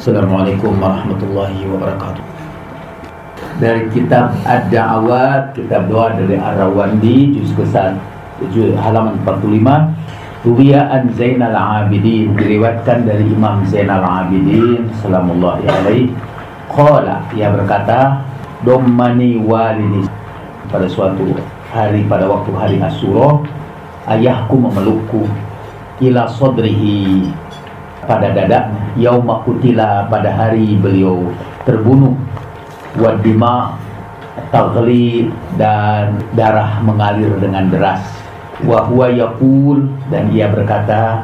Assalamualaikum warahmatullahi wabarakatuh. Dari kitab Ad-Da'awat, kitab doa dari Ar-Rawandi, juz ke halaman 45. Ruwiya an Zainal Abidin diriwayatkan dari Imam Zainal Abidin salamullahi alaihi qala ia berkata dommani walidi pada suatu hari pada waktu hari Asyura ayahku memelukku ila sodrihi pada dadanya yauma kutila pada hari beliau terbunuh. Wadima tagli dan darah mengalir dengan deras. Wa huwa dan ia berkata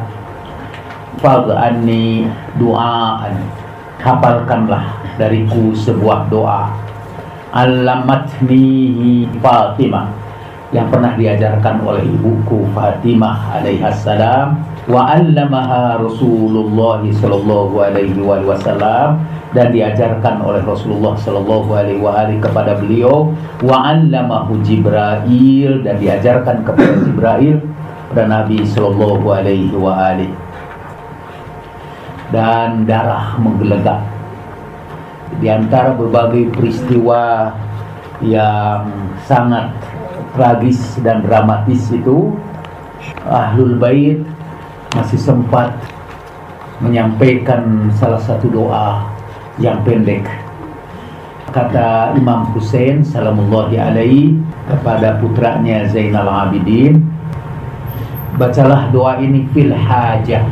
fad'anni du'aan. Hafalkanlah dariku sebuah doa. Alamatni Fatimah. Yang pernah diajarkan oleh ibuku Fatimah alaihissalam wa Rasulullah sallallahu alaihi wasallam. Dan diajarkan oleh Rasulullah Shallallahu Alaihi Wasallam kepada beliau. Wa allamahu Jibril dan diajarkan kepada Jibril pada Nabi Shallallahu Alaihi Wasallam dan darah menggelegak di antara berbagai peristiwa yang sangat tragis dan dramatis itu Ahlul Bait masih sempat menyampaikan salah satu doa yang pendek. Kata Imam Hussein salamullahi alaihi kepada putranya Zainal Abidin, bacalah doa ini fil hajah.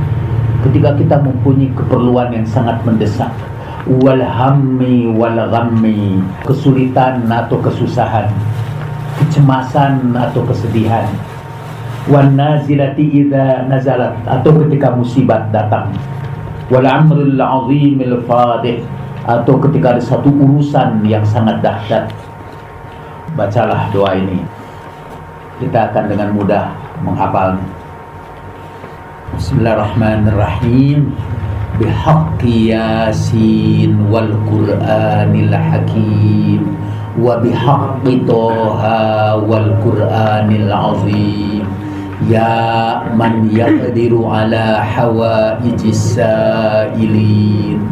Ketika kita mempunyai keperluan yang sangat mendesak. Wal hammi wal ghammi kesulitan atau kesusahan kecemasan atau kesedihan wan nazilati idza nazalat atau ketika musibat datang. Wal amrul azimil fadih atau ketika ada satu urusan yang sangat dahsyat. Bacalah doa ini. Kita akan dengan mudah menghafalnya Bismillahirrahmanirrahim. Bihaqqi yasin wal qur'anil hakim. Wa bihaqqi toha wal qur'anil azim Ya man yaqdiru ala hawaijis sailin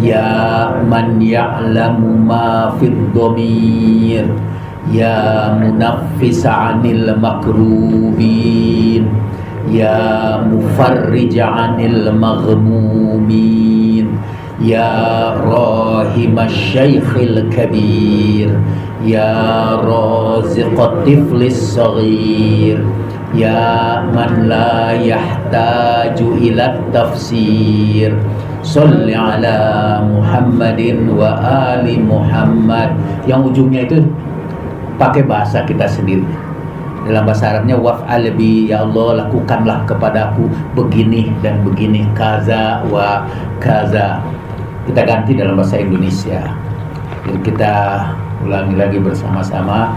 Ya man ya'lamu ma fid dhamir Ya munaffis 'anil makrubin Ya mufarrij 'anil maghmumin Ya rahimasy syaikhil kabir Ya raziqat tiflis saghir Ya man la yahtaju ila tafsir. Salli ala Muhammadin wa ali Muhammad. Yang ujungnya itu pakai bahasa kita sendiri. Dalam bahasa Arabnya waf'al bi ya Allah lakukanlah kepadaku begini dan begini kaza wa kaza. Kita ganti dalam bahasa Indonesia. Jadi kita ulangi lagi bersama-sama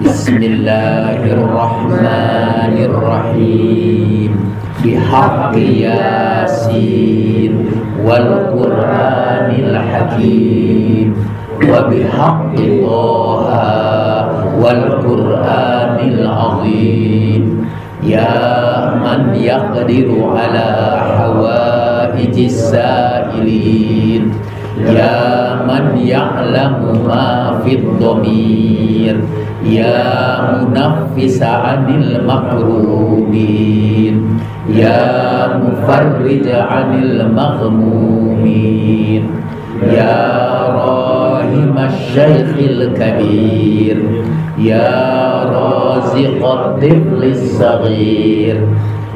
Bismillahirrahmanirrahim. Bihaqqi yasin wal qur'anil hakim. Wa bihaqqi toha wal qur'anil azim. Ya man yaqdiru ala hawaijis sailin ya man ya'lamu ma fid dhamir ya munaffisa 'anil makrubin ya mufarrij 'anil maghmumin ya rahimasy syaikhil kabir ya raziqat tiflis saghir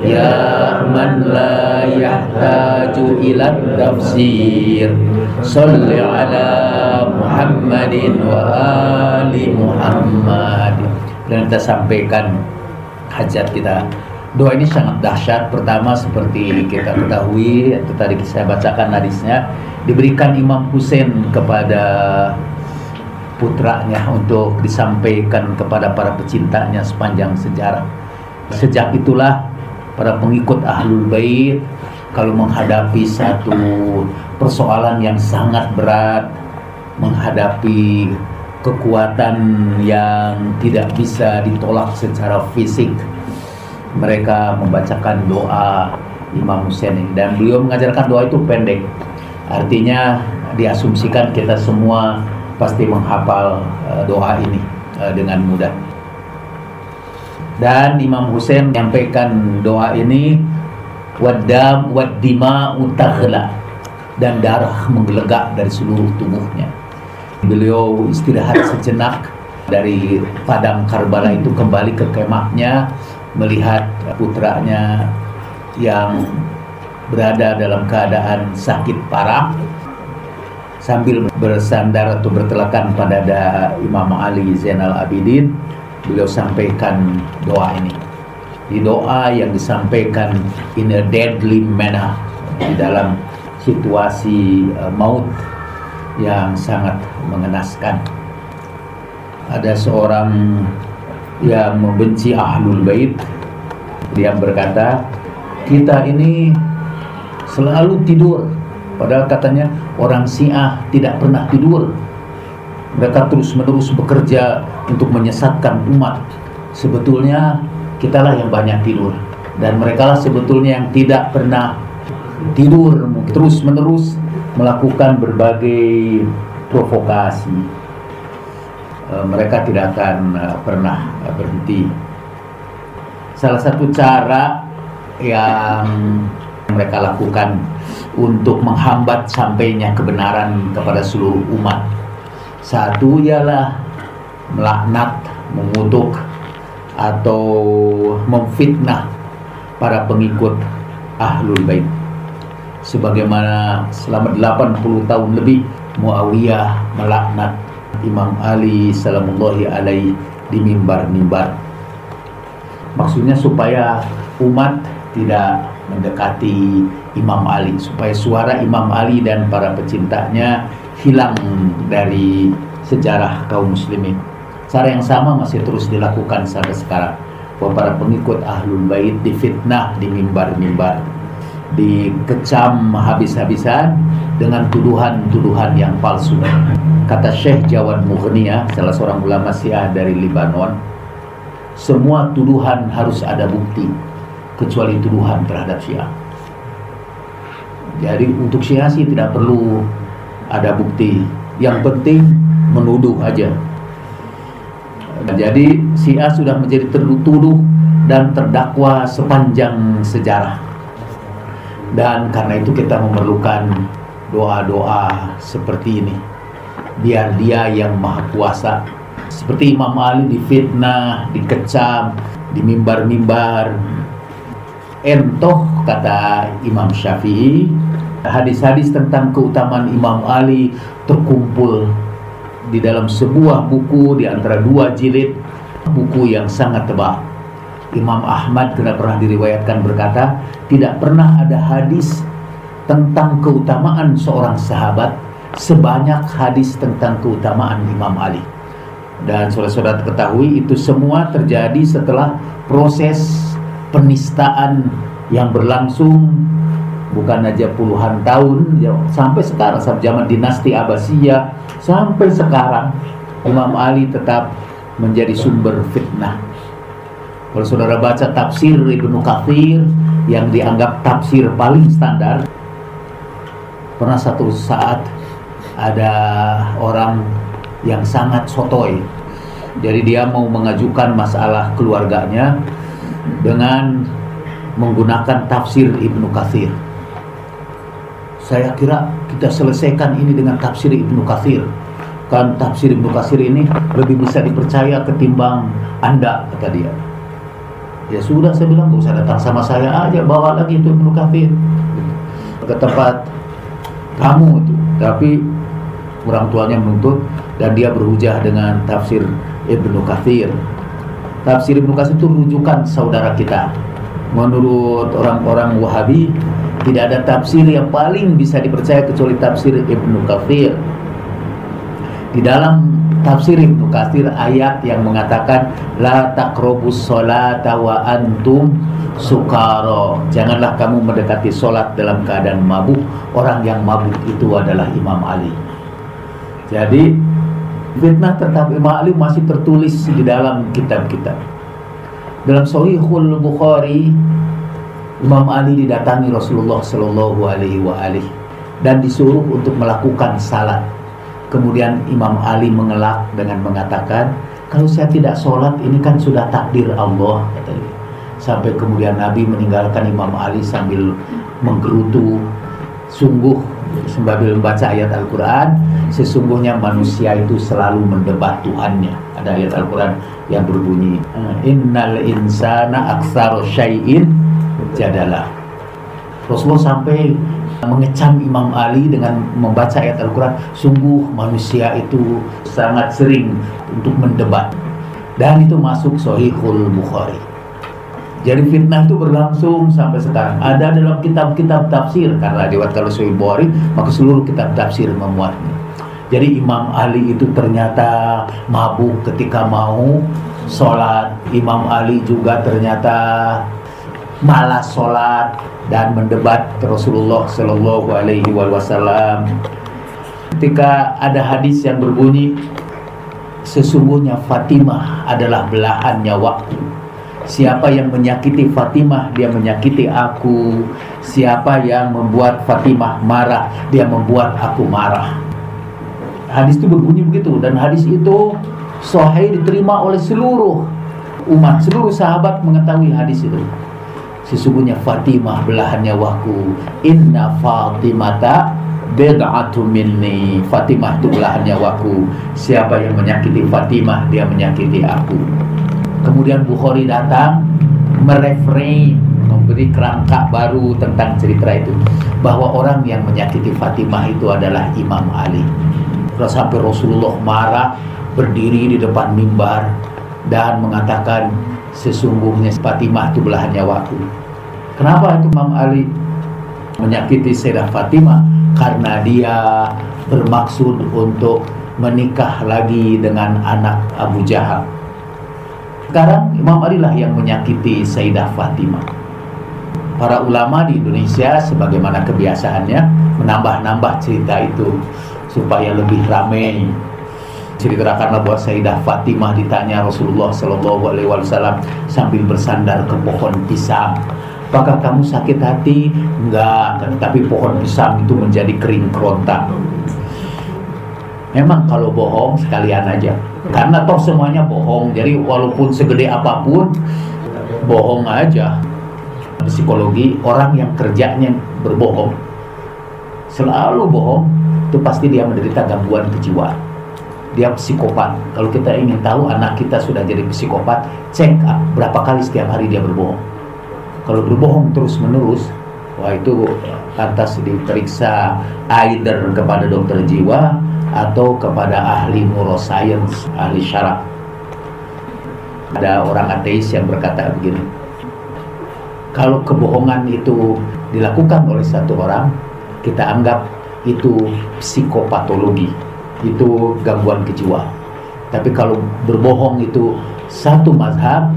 Ya man la yahtaju ila tafsir. Salli ala Muhammadin wa ali Muhammad. Dan kita sampaikan hajat kita. Doa ini sangat dahsyat. Pertama seperti kita ketahui Itu tadi saya bacakan hadisnya Diberikan Imam Hussein kepada putranya Untuk disampaikan kepada para pecintanya sepanjang sejarah. Sejak itulah para pengikut Ahlul Bait kalau menghadapi satu persoalan yang sangat berat, menghadapi kekuatan yang tidak bisa ditolak secara fisik, mereka membacakan doa Imam Husain ini. Dan beliau mengajarkan doa itu pendek. Artinya diasumsikan kita semua pasti menghafal uh, doa ini uh, dengan mudah. Dan Imam Hussein menyampaikan doa ini wadam wadima utakhla dan darah menggelegak dari seluruh tubuhnya. Beliau istirahat sejenak dari padang Karbala itu kembali ke kemahnya melihat putranya yang berada dalam keadaan sakit parah sambil bersandar atau bertelekan pada Imam Ali Zainal Abidin beliau sampaikan doa ini. Di doa yang disampaikan in a deadly manner di dalam situasi uh, maut yang sangat mengenaskan. Ada seorang yang membenci ahlul bait. Dia berkata kita ini selalu tidur. Padahal katanya orang Syiah tidak pernah tidur mereka terus-menerus bekerja untuk menyesatkan umat. Sebetulnya kitalah yang banyak tidur dan mereka lah sebetulnya yang tidak pernah tidur terus-menerus melakukan berbagai provokasi. E, mereka tidak akan e, pernah berhenti. Salah satu cara yang mereka lakukan untuk menghambat sampainya kebenaran kepada seluruh umat satu ialah melaknat, mengutuk atau memfitnah para pengikut Ahlul Bait. Sebagaimana selama 80 tahun lebih Muawiyah melaknat Imam Ali salamullahi alaihi di mimbar-mimbar. Maksudnya supaya umat tidak mendekati Imam Ali supaya suara Imam Ali dan para pecintanya hilang dari sejarah kaum muslimin. Cara yang sama masih terus dilakukan sampai sekarang. Bahwa para pengikut Ahlul Bait difitnah di mimbar-mimbar, dikecam habis-habisan dengan tuduhan-tuduhan yang palsu. Kata Syekh Jawad Mughniya, salah seorang ulama Syiah dari Libanon, semua tuduhan harus ada bukti kecuali tuduhan terhadap Syiah. Jadi untuk Syiah sih tidak perlu ada bukti. Yang penting menuduh aja. Jadi si A sudah menjadi tertuduh dan terdakwa sepanjang sejarah. Dan karena itu kita memerlukan doa-doa seperti ini. Biar dia yang maha kuasa. Seperti Imam Ali difitnah, dikecam, di mimbar-mimbar. Entoh kata Imam Syafi'i hadis-hadis tentang keutamaan Imam Ali terkumpul di dalam sebuah buku di antara dua jilid buku yang sangat tebal. Imam Ahmad tidak pernah diriwayatkan berkata, tidak pernah ada hadis tentang keutamaan seorang sahabat sebanyak hadis tentang keutamaan Imam Ali. Dan saudara-saudara ketahui itu semua terjadi setelah proses penistaan yang berlangsung bukan aja puluhan tahun ya, sampai sekarang sampai zaman dinasti Abbasiyah sampai sekarang Imam Ali tetap menjadi sumber fitnah. Kalau saudara baca tafsir Ibnu Kathir yang dianggap tafsir paling standar, pernah satu saat ada orang yang sangat sotoy. Jadi dia mau mengajukan masalah keluarganya dengan menggunakan tafsir Ibnu Kathir saya kira kita selesaikan ini dengan tafsir Ibnu Katsir. Kan tafsir Ibnu Katsir ini lebih bisa dipercaya ketimbang Anda, kata dia. Ya sudah saya bilang gak usah datang sama saya aja, bawa lagi itu Ibnu Katsir ke tempat kamu itu. Tapi orang tuanya menuntut dan dia berhujah dengan tafsir Ibnu Katsir. Tafsir Ibnu Katsir itu rujukan saudara kita. Menurut orang-orang Wahabi, tidak ada tafsir yang paling bisa dipercaya kecuali tafsir Ibnu Katsir. Di dalam tafsir Ibnu Katsir ayat yang mengatakan la taqrabus sholata wa antum sukaro. Janganlah kamu mendekati solat dalam keadaan mabuk. Orang yang mabuk itu adalah Imam Ali. Jadi fitnah tentang Imam Ali masih tertulis di dalam kitab-kitab. Dalam Sahihul Bukhari Imam Ali didatangi Rasulullah Shallallahu Alaihi dan disuruh untuk melakukan salat. Kemudian Imam Ali mengelak dengan mengatakan, kalau saya tidak sholat ini kan sudah takdir Allah katanya. Sampai kemudian Nabi meninggalkan Imam Ali sambil menggerutu sungguh sambil membaca ayat Al-Quran sesungguhnya manusia itu selalu mendebat Tuhannya ada ayat Al-Quran yang berbunyi innal insana aksar syai'in jadalah Rasulullah sampai mengecam Imam Ali dengan membaca ayat Al-Quran sungguh manusia itu sangat sering untuk mendebat. Dan itu masuk Sahihul Bukhari. Jadi fitnah itu berlangsung sampai sekarang. Ada dalam kitab-kitab tafsir karena lewat kalau Sahih Bukhari maka seluruh kitab tafsir memuatnya. Jadi Imam Ali itu ternyata mabuk ketika mau sholat. Imam Ali juga ternyata malas sholat dan mendebat Rasulullah Shallallahu Alaihi Wasallam. Ketika ada hadis yang berbunyi, sesungguhnya Fatimah adalah belahan nyawaku. Siapa yang menyakiti Fatimah, dia menyakiti aku. Siapa yang membuat Fatimah marah, dia membuat aku marah. Hadis itu berbunyi begitu dan hadis itu sahih diterima oleh seluruh umat, seluruh sahabat mengetahui hadis itu. Sesungguhnya Fatimah belahan nyawaku. Inna Fatimata bed'atu minni. Fatimah itu belahan nyawaku. Siapa yang menyakiti Fatimah, dia menyakiti aku. Kemudian Bukhari datang mereframe memberi kerangka baru tentang cerita itu bahwa orang yang menyakiti Fatimah itu adalah Imam Ali. Sampai Rasulullah marah berdiri di depan mimbar dan mengatakan sesungguhnya Fatimah itu belahan nyawaku. Kenapa itu Imam Ali menyakiti Sayyidah Fatimah? Karena dia bermaksud untuk menikah lagi dengan anak Abu Jahal. Sekarang Imam Ali lah yang menyakiti Sayyidah Fatimah. Para ulama di Indonesia sebagaimana kebiasaannya menambah-nambah cerita itu supaya lebih ramai ceritakanlah bahwa Sayyidah Fatimah ditanya Rasulullah Shallallahu Alaihi Wasallam sambil bersandar ke pohon pisang. Apakah kamu sakit hati? Enggak, tapi pohon pisang itu menjadi kering kerontang. Memang kalau bohong sekalian aja, karena toh semuanya bohong. Jadi walaupun segede apa pun, bohong aja. Psikologi orang yang kerjanya berbohong, selalu bohong, itu pasti dia menderita gangguan kejiwaan dia psikopat. Kalau kita ingin tahu anak kita sudah jadi psikopat, cek berapa kali setiap hari dia berbohong. Kalau berbohong terus menerus, wah itu pantas diperiksa either kepada dokter jiwa atau kepada ahli neuroscience, ahli syaraf. Ada orang ateis yang berkata begini, kalau kebohongan itu dilakukan oleh satu orang, kita anggap itu psikopatologi itu gangguan kejiwaan. Tapi kalau berbohong itu satu mazhab,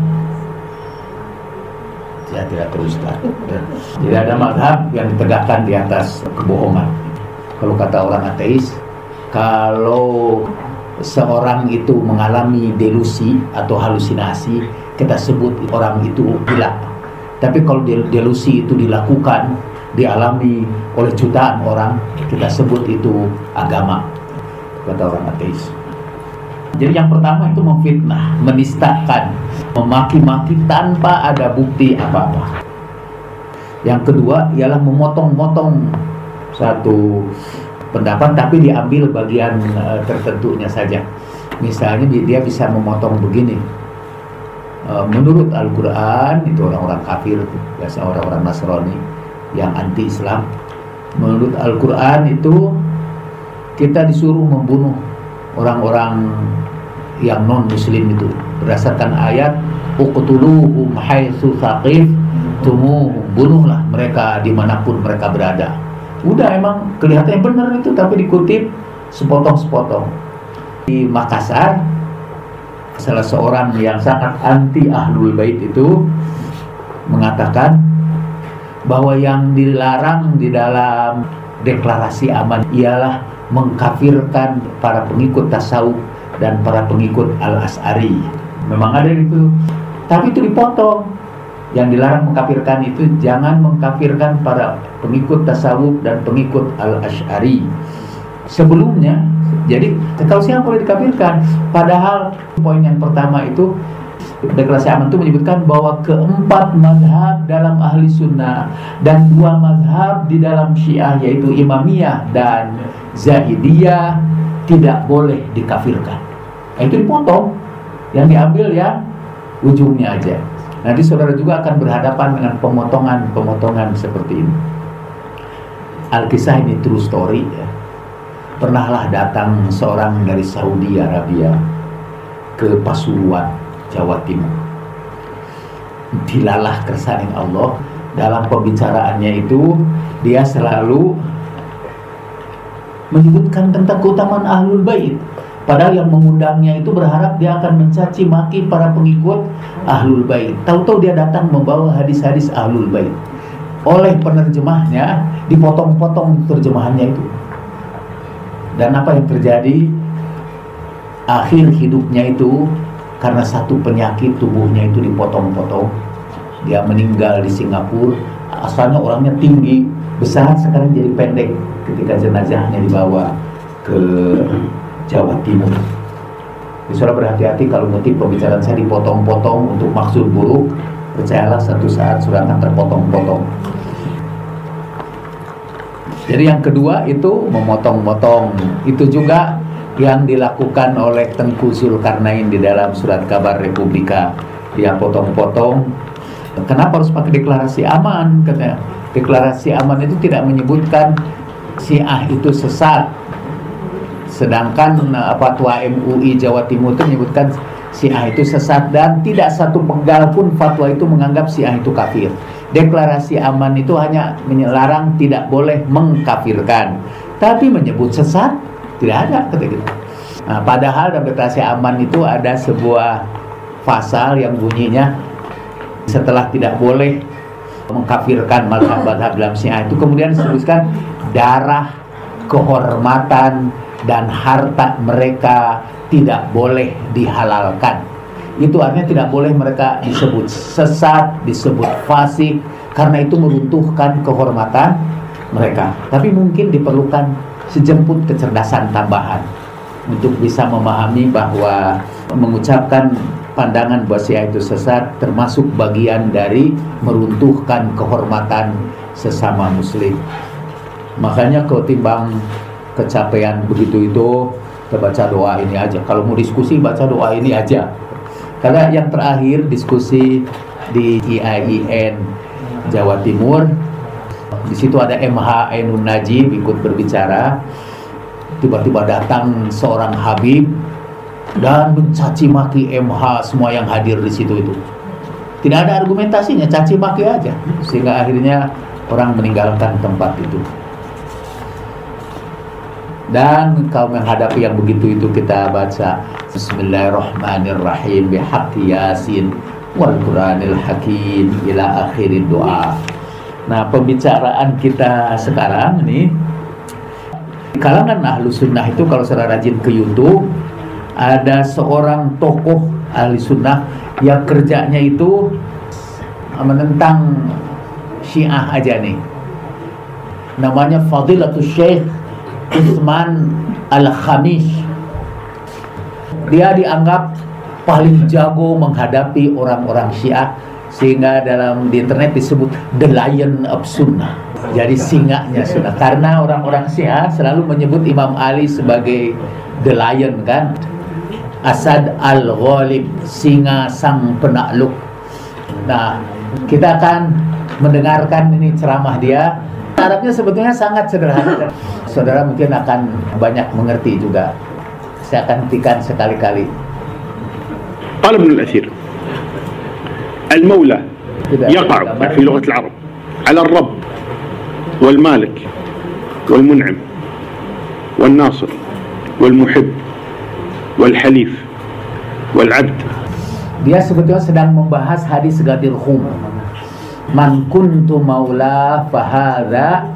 saya tidak teruskan. Tidak ada mazhab yang ditegakkan di atas kebohongan. Kalau kata orang ateis, kalau seorang itu mengalami delusi atau halusinasi, kita sebut orang itu gila. Tapi kalau delusi itu dilakukan, dialami oleh jutaan orang, kita sebut itu agama kata orang ateis. Jadi yang pertama itu memfitnah, menistakan, memaki-maki tanpa ada bukti apa-apa. Yang kedua ialah memotong-motong satu pendapat tapi diambil bagian uh, tertentunya saja. Misalnya dia bisa memotong begini. Uh, menurut Al-Qur'an itu orang-orang kafir, biasa orang-orang Nasrani yang anti Islam. Menurut Al-Qur'an itu kita disuruh membunuh orang-orang yang non muslim itu. Berdasarkan ayat uqtuluhum haitsu thaqif tumu bunuhlah mereka di mana pun mereka berada. Udah emang kelihatannya benar itu tapi dikutip sepotong-sepotong. Di Makassar salah seorang yang sangat anti ahlul bait itu mengatakan bahwa yang dilarang di dalam deklarasi aman ialah mengkafirkan para pengikut tasawuf dan para pengikut al-as'ari. Memang ada itu. Tapi itu dipotong. Yang dilarang mengkafirkan itu jangan mengkafirkan para pengikut tasawuf dan pengikut al-ash'ari sebelumnya jadi kalau siapa boleh dikafirkan padahal poin yang pertama itu deklarasi aman itu menyebutkan bahwa keempat mazhab dalam ahli sunnah dan dua mazhab di dalam syiah yaitu imamiyah dan zahidiyah tidak boleh dikafirkan nah, itu dipotong yang diambil ya ujungnya aja Nanti saudara juga akan berhadapan dengan pemotongan-pemotongan seperti ini. Alkisah ini true story ya. Pernahlah datang seorang dari Saudi Arabia ke Pasuruan, Jawa Timur. Dilalah kersane Allah dalam pembicaraannya itu dia selalu menyebutkan tentang keutamaan ahlul bait Padahal yang mengundangnya itu berharap dia akan mencaci maki para pengikut Ahlul Bait. Tahu-tahu dia datang membawa hadis-hadis Ahlul Bait. Oleh penerjemahnya dipotong-potong terjemahannya itu. Dan apa yang terjadi? Akhir hidupnya itu karena satu penyakit tubuhnya itu dipotong-potong. Dia meninggal di Singapura. Asalnya orangnya tinggi, besar sekarang jadi pendek ketika jenazahnya dibawa ke Jawa Timur. Saudara berhati-hati kalau ngutip pembicaraan saya dipotong-potong untuk maksud buruk. Percayalah satu saat sudah akan terpotong-potong. Jadi yang kedua itu memotong-motong. Itu juga yang dilakukan oleh Tengku Zulkarnain di dalam surat kabar Republika. Dia potong-potong. Kenapa harus pakai deklarasi aman? Katanya deklarasi aman itu tidak menyebutkan si ah itu sesat Sedangkan fatwa MUI Jawa Timur itu menyebutkan Syiah itu sesat dan tidak satu penggal pun fatwa itu menganggap Syiah itu kafir. Deklarasi aman itu hanya melarang tidak boleh mengkafirkan, tapi menyebut sesat tidak ada kata gitu. Nah, padahal dalam deklarasi aman itu ada sebuah pasal yang bunyinya setelah tidak boleh mengkafirkan mazhab-mazhab dalam Syiah itu kemudian disebutkan darah kehormatan dan harta mereka tidak boleh dihalalkan. Itu artinya tidak boleh mereka disebut sesat, disebut fasik karena itu meruntuhkan kehormatan mereka. Tapi mungkin diperlukan sejemput kecerdasan tambahan untuk bisa memahami bahwa mengucapkan pandangan bahwa itu sesat termasuk bagian dari meruntuhkan kehormatan sesama muslim. Makanya kau timbang kecapean begitu itu kita baca doa ini aja kalau mau diskusi baca doa ini aja karena yang terakhir diskusi di IAIN Jawa Timur di situ ada MH Ainun Najib ikut berbicara. Tiba-tiba datang seorang Habib dan mencaci maki MH semua yang hadir di situ itu. Tidak ada argumentasinya caci maki aja. Sehingga akhirnya orang meninggalkan tempat itu. Dan kau menghadapi yang begitu itu kita baca. Bismillahirrahmanirrahim. Bihaqqi yasin. Wal Qur'anil hakim. Ila akhirin doa. Nah, pembicaraan kita sekarang ini kalangan ahlu sunnah itu kalau saudara rajin ke YouTube ada seorang tokoh ahli sunnah yang kerjanya itu menentang syiah aja nih. Namanya Fadilatul Syekh Utsman Al-Khamis dia dianggap paling jago menghadapi orang-orang Syiah sehingga dalam di internet disebut the lion of sunnah. Jadi singanya sunnah. Karena orang-orang syiah selalu menyebut Imam Ali sebagai the lion kan? Asad al-Ghalib singa sang penakluk. Nah kita akan mendengarkan ini ceramah dia. Arabnya sebetulnya sangat sederhana. Saudara mungkin akan banyak mengerti juga. Saya akan hentikan sekali-kali. Alam Asir. المولى يقع في لغة العرب على الرب والمالك والمنعم والناصر والمحب والحليف والعبد dia sebetulnya sedang membahas hadis Gadir Khum man kuntu maula fahadha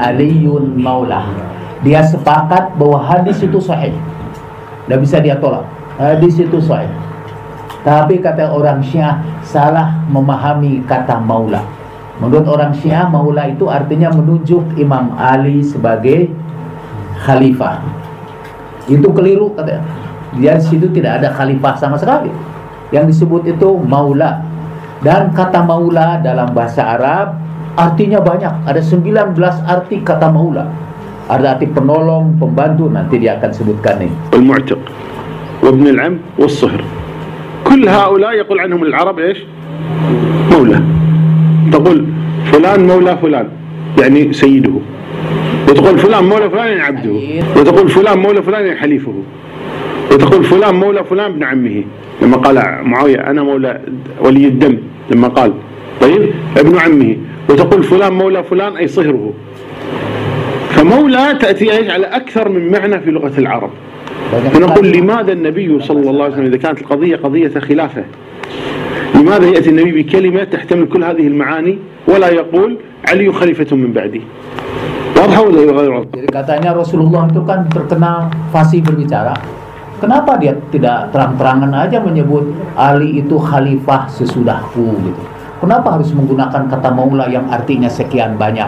aliyun maula dia sepakat bahwa hadis itu sahih tidak bisa dia tolak hadis itu sahih Tapi kata orang Syiah salah memahami kata maula. Menurut orang Syiah maula itu artinya menunjuk Imam Ali sebagai khalifah. Itu keliru katanya. Di situ tidak ada khalifah sama sekali. Yang disebut itu maula. Dan kata maula dalam bahasa Arab artinya banyak. Ada 19 arti kata maula. Ada arti penolong, pembantu nanti dia akan sebutkan nih. Al-mu'taq. wabn al-am. كل هؤلاء يقول عنهم العرب إيش؟ مولى. تقول فلان مولى فلان يعني سيده. وتقول فلان مولى فلان يعني عبده. وتقول فلان مولى فلان يعني حليفه. وتقول فلان مولى فلان ابن عمه. لما قال معاوية أنا مولى ولي الدم لما قال. طيب؟ ابن عمه. وتقول فلان مولى فلان أي صهره. فمولى تأتي على أكثر من معنى في لغة العرب. فنقول لماذا النبي صلى الله عليه وسلم إذا كانت القضية قضية خلافة لماذا يأتي النبي بكلمة تحتمل كل هذه المعاني ولا يقول علي خليفة من بعدي واضحة ولا غير واضحة Jadi katanya Rasulullah itu kan terkenal fasih berbicara. Kenapa dia tidak terang-terangan aja menyebut Ali itu khalifah sesudahku gitu? Kenapa harus menggunakan kata maula yang artinya sekian banyak?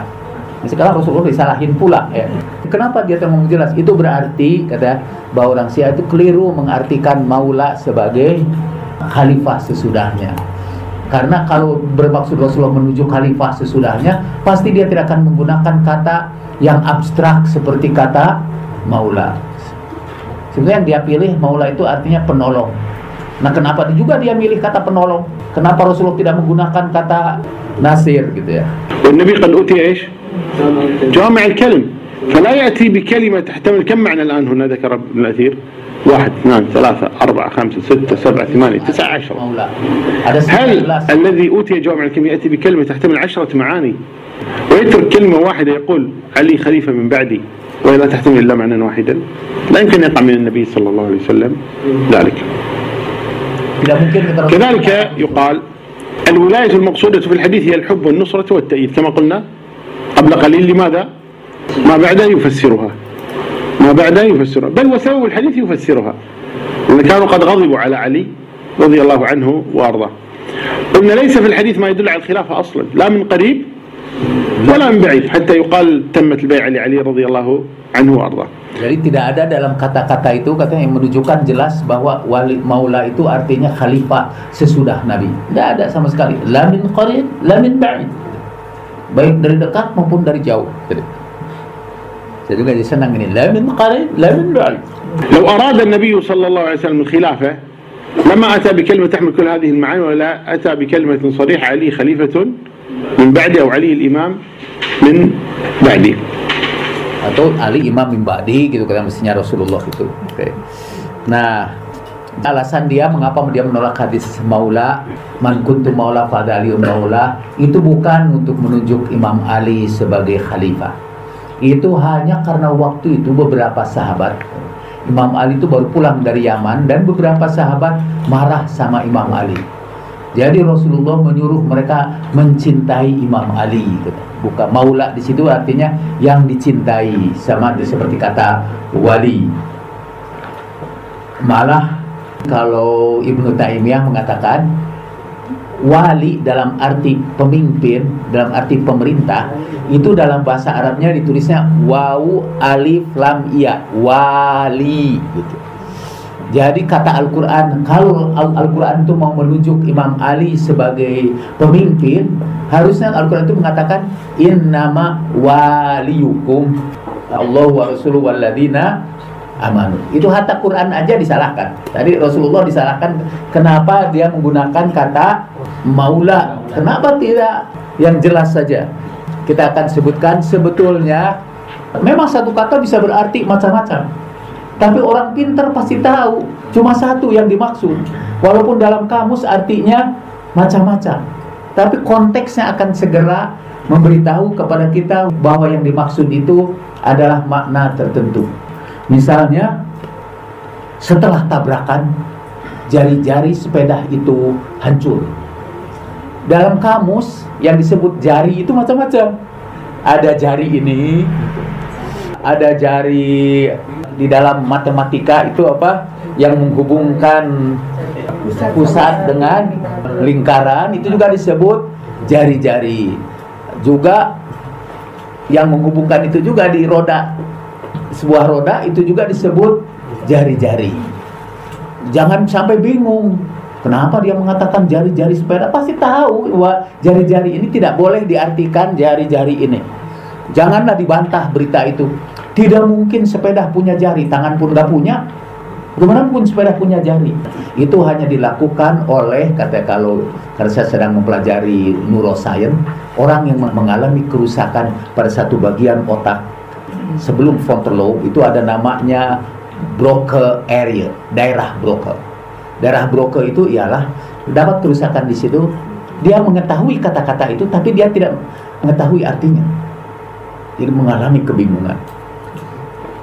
Nah, sekarang Rasulullah disalahin pula ya. Kenapa dia terang jelas? Itu berarti kata bahwa orang Syiah itu keliru mengartikan maula sebagai khalifah sesudahnya. Karena kalau bermaksud Rasulullah menuju khalifah sesudahnya, pasti dia tidak akan menggunakan kata yang abstrak seperti kata maula. Sebenarnya yang dia pilih maula itu artinya penolong. Nah, kenapa juga dia milih kata penolong? Kenapa Rasulullah tidak menggunakan kata nasir gitu ya? والنبي قد أوتي إيش جامع الكلم فلا يأتي بكلمة تحتمل كم معنى الآن هنا ذكر ابن الأثير؟ واحد اثنان ثلاثة أربعة خمسة ستة سبعة ثمانية تسعة عشرة. هل 19 الذي أوتي جوامع الكلم يأتي بكلمة تحتمل عشرة معاني؟ ويترك كلمة واحدة يقول علي خليفة من بعدي وهي لا تحتمل إلا معنى واحدا. لا يمكن يقع من النبي صلى الله عليه وسلم ذلك. كذلك يقال الولاية المقصودة في الحديث هي الحب والنصرة والتأييد كما قلنا قبل قليل. لماذا؟ ما بعدها يفسرها ما بعدها يفسرها بل وسبب الحديث يفسرها لأن كانوا قد غضبوا على علي رضي الله عنه وأرضاه قلنا ليس في الحديث ما يدل على الخلافة أصلا لا من قريب ولا من بعيد حتى يقال تمت البيعة لعلي رضي الله عنه وأرضاه Jadi tidak ada dalam kata-kata itu katanya yang menunjukkan jelas bahwa wali maula itu artinya khalifah sesudah Nabi. Tidak ada sama sekali. La min qarib, la min ba'id. Baik dari dekat maupun dari jauh. Gitu. Saya juga jadi senang ini. La min qarib, la min ba'id. لو أراد النبي صلى الله عليه وسلم الخلافة لما أتى بكلمة تحمل كل هذه المعاني ولا أتى بكلمة صريحة علي خليفة من بعدي أو علي الإمام من بعدي Atau Ali Imam min ba'di gitu kata mestinya Rasulullah itu. Oke. Nah, alasan dia mengapa dia menolak hadis maula man kuntu maula fada ali maula itu bukan untuk menunjuk Imam Ali sebagai khalifah itu hanya karena waktu itu beberapa sahabat. Imam Ali itu baru pulang dari Yaman dan beberapa sahabat marah sama Imam Ali. Jadi Rasulullah menyuruh mereka mencintai Imam Ali gitu. bukan maula di situ artinya yang dicintai sama seperti kata wali. Malah kalau Ibnu Taimiyah mengatakan wali dalam arti pemimpin, dalam arti pemerintah, itu dalam bahasa Arabnya ditulisnya wawu alif lam iya, wali gitu. Jadi kata Al-Quran, kalau Al- Al-Quran itu mau menunjuk Imam Ali sebagai pemimpin, harusnya Al-Quran itu mengatakan innama waliyukum Allah wa rasuluhu walladina amanu. Itu hatta Quran aja disalahkan. Tadi Rasulullah disalahkan kenapa dia menggunakan kata maula. Kenapa tidak yang jelas saja? Kita akan sebutkan sebetulnya memang satu kata bisa berarti macam-macam. Tapi orang pintar pasti tahu cuma satu yang dimaksud. Walaupun dalam kamus artinya macam-macam. Tapi konteksnya akan segera memberitahu kepada kita bahwa yang dimaksud itu adalah makna tertentu. Misalnya setelah tabrakan jari-jari sepeda itu hancur. Dalam kamus yang disebut jari itu macam-macam. Ada jari ini, ada jari di dalam matematika itu apa yang menghubungkan pusat dengan lingkaran itu juga disebut jari-jari juga yang menghubungkan itu juga di roda sebuah roda itu juga disebut jari-jari. Jangan sampai bingung kenapa dia mengatakan jari-jari sepeda? Pasti tahu bahwa jari-jari ini tidak boleh diartikan jari-jari ini. Janganlah dibantah berita itu. Tidak mungkin sepeda punya jari tangan pun nggak punya. Bagaimana pun sepeda punya jari? Itu hanya dilakukan oleh Kata kalau Karena saya sedang mempelajari neuroscience Orang yang mengalami kerusakan Pada satu bagian otak Sebelum frontal lobe Itu ada namanya Broca area Daerah Broca Daerah Broca itu ialah Dapat kerusakan di situ Dia mengetahui kata-kata itu Tapi dia tidak mengetahui artinya Jadi mengalami kebingungan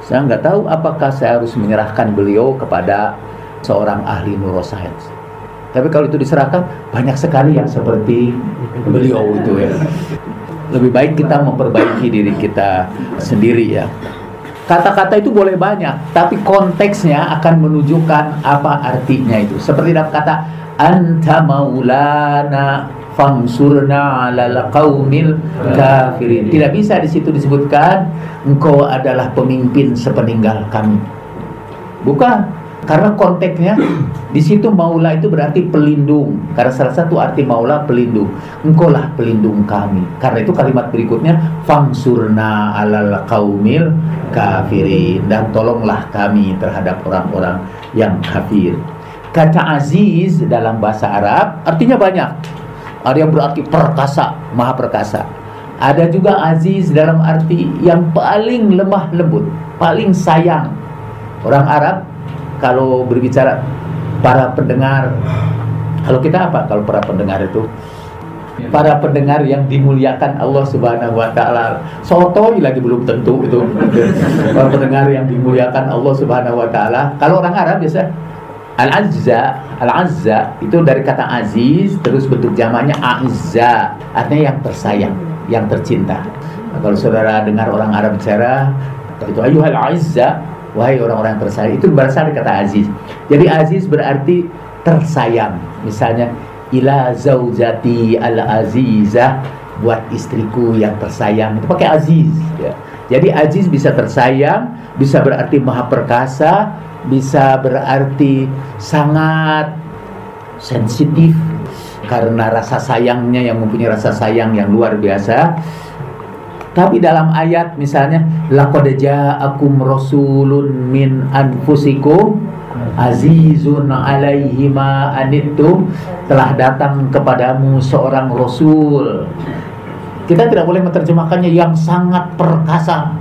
saya nggak tahu apakah saya harus menyerahkan beliau kepada seorang ahli neuroscience. Tapi kalau itu diserahkan, banyak sekali yang seperti beliau itu ya. Lebih baik kita memperbaiki diri kita sendiri ya. Kata-kata itu boleh banyak, tapi konteksnya akan menunjukkan apa artinya itu. Seperti dalam kata anta maulana Fangsurna ala qaumil kafirin. Tidak bisa di situ disebutkan engkau adalah pemimpin sepeninggal kami. Bukan. Karena konteksnya di situ maula itu berarti pelindung. Karena salah satu arti maula pelindung. Engkaulah pelindung kami. Karena itu kalimat berikutnya fangsurna alal qaumil kafirin dan tolonglah kami terhadap orang-orang yang kafir. Kata aziz dalam bahasa Arab artinya banyak ada yang berarti perkasa, maha perkasa. Ada juga aziz dalam arti yang paling lemah lembut, paling sayang. Orang Arab kalau berbicara para pendengar, kalau kita apa? Kalau para pendengar itu para pendengar yang dimuliakan Allah Subhanahu wa taala. Soto lagi belum tentu itu. Para pendengar yang dimuliakan Allah Subhanahu wa taala. Kalau orang Arab biasa Al-Azza, Al-Azza itu dari kata aziz terus bentuk jamaknya Aizza, artinya yang tersayang, yang tercinta. Nah, kalau saudara dengar orang Arab bicara itu ayuhal azza, wahai orang-orang yang tersayang, itu berasal dari kata aziz. Jadi aziz berarti tersayang. Misalnya ila zaujati al-azizah buat istriku yang tersayang itu pakai aziz ya. Jadi aziz bisa tersayang, bisa berarti maha perkasa, bisa berarti sangat sensitif karena rasa sayangnya yang mempunyai rasa sayang yang luar biasa. Tapi dalam ayat misalnya laqad ja'akum rasulun min anfusikum azizun alaihi ma anittum telah datang kepadamu seorang rasul. Kita tidak boleh menerjemahkannya yang sangat perkasa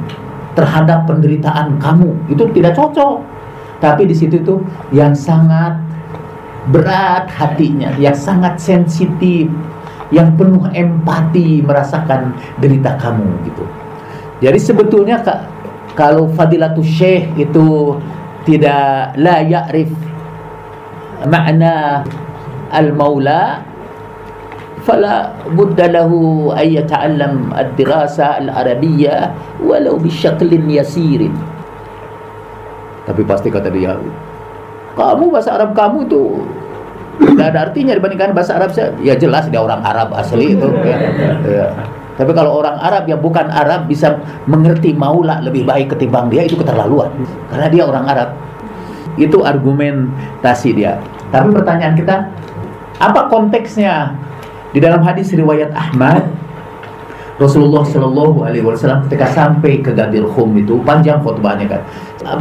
terhadap penderitaan kamu. Itu tidak cocok tapi di situ tuh yang sangat berat hatinya, yang sangat sensitif, yang penuh empati merasakan derita kamu gitu. Jadi sebetulnya kalau fadilatul syekh itu tidak la ya'rif makna al-maula fala budda lahu an yata'allam ad-dirasa al-arabiyyah walau bisyaklin yasirin tapi pasti kata dia, kamu bahasa Arab kamu itu tidak ada artinya dibandingkan bahasa Arab saya. Ya jelas dia orang Arab asli itu. Ya. Ya. Tapi kalau orang Arab yang bukan Arab bisa mengerti maula lebih baik ketimbang dia itu keterlaluan. Karena dia orang Arab. Itu argumentasi dia. Tapi pertanyaan kita, apa konteksnya? Di dalam hadis riwayat Ahmad, Rasulullah Shallallahu Alaihi Wasallam ketika sampai ke Gadir Khum itu panjang khutbahnya kan.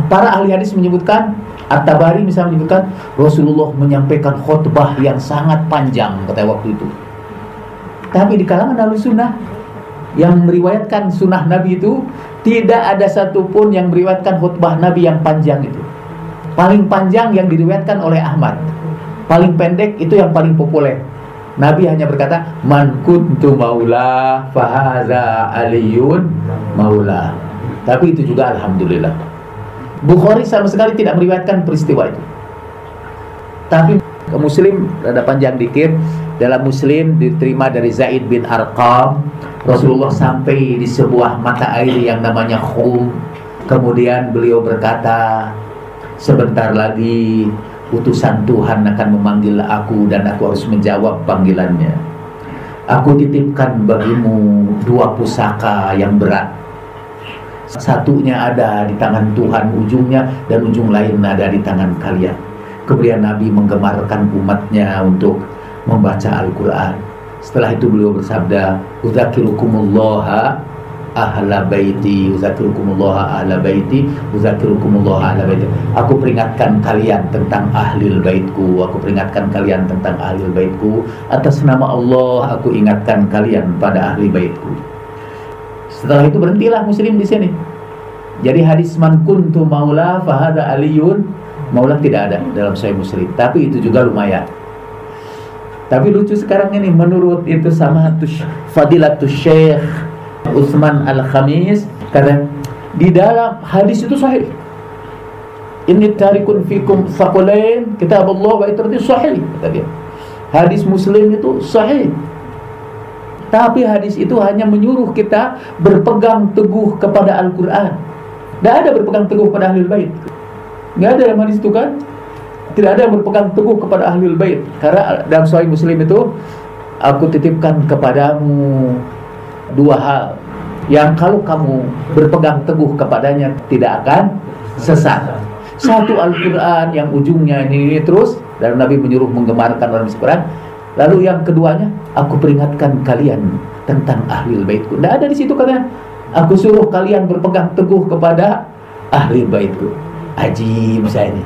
Para ahli hadis menyebutkan At-Tabari misalnya menyebutkan Rasulullah menyampaikan khutbah yang sangat panjang kata waktu itu. Tapi di kalangan ahli sunnah yang meriwayatkan sunnah Nabi itu tidak ada satupun yang meriwayatkan khutbah Nabi yang panjang itu. Paling panjang yang diriwayatkan oleh Ahmad. Paling pendek itu yang paling populer. Nabi hanya berkata, "Man kuntu maula fahaza aliyun maula." Tapi itu juga alhamdulillah. Bukhari sama sekali tidak meriwayatkan peristiwa itu. Tapi ke Muslim ada panjang dikit. Dalam Muslim diterima dari Zaid bin Arqam. Rasulullah sampai di sebuah mata air yang namanya Khum. Kemudian beliau berkata, sebentar lagi utusan Tuhan akan memanggil aku dan aku harus menjawab panggilannya. Aku titipkan bagimu dua pusaka yang berat. Satunya ada di tangan Tuhan ujungnya dan ujung lain ada di tangan kalian. Kemudian Nabi menggemarkan umatnya untuk membaca Al-Quran. Setelah itu beliau bersabda, Udzakirukumullah ahla baiti uzakirukumullah ahla baiti uzakirukumullah ahla baiti aku peringatkan kalian tentang ahli baitku aku peringatkan kalian tentang ahli baitku atas nama Allah aku ingatkan kalian pada ahli baitku setelah itu berhentilah muslim di sini jadi hadis man kuntu maula fahada aliyun maula tidak ada dalam sahih muslim tapi itu juga lumayan tapi lucu sekarang ini menurut itu sama fadilatus syekh Utsman Al-Khamis kata di dalam hadis itu sahih. Ini tarikun fikum saqalain kitab Allah wa itu sahih kata. Hadis Muslim itu sahih. Tapi hadis itu hanya menyuruh kita berpegang teguh kepada Al-Qur'an. Tidak ada berpegang teguh kepada Ahlul Bait. Tidak ada dalam hadis itu kan? Tidak ada yang berpegang teguh kepada Ahlul Bait. Karena dalam Sahih Muslim itu aku titipkan kepadamu dua hal yang kalau kamu berpegang teguh kepadanya tidak akan sesat. Satu Al-Quran yang ujungnya ini, terus dan Nabi menyuruh menggemarkan dalam Al-Quran. Lalu yang keduanya, aku peringatkan kalian tentang ahli baitku. Tidak ada di situ kalian. Aku suruh kalian berpegang teguh kepada ahli baitku. Ajib saya ini.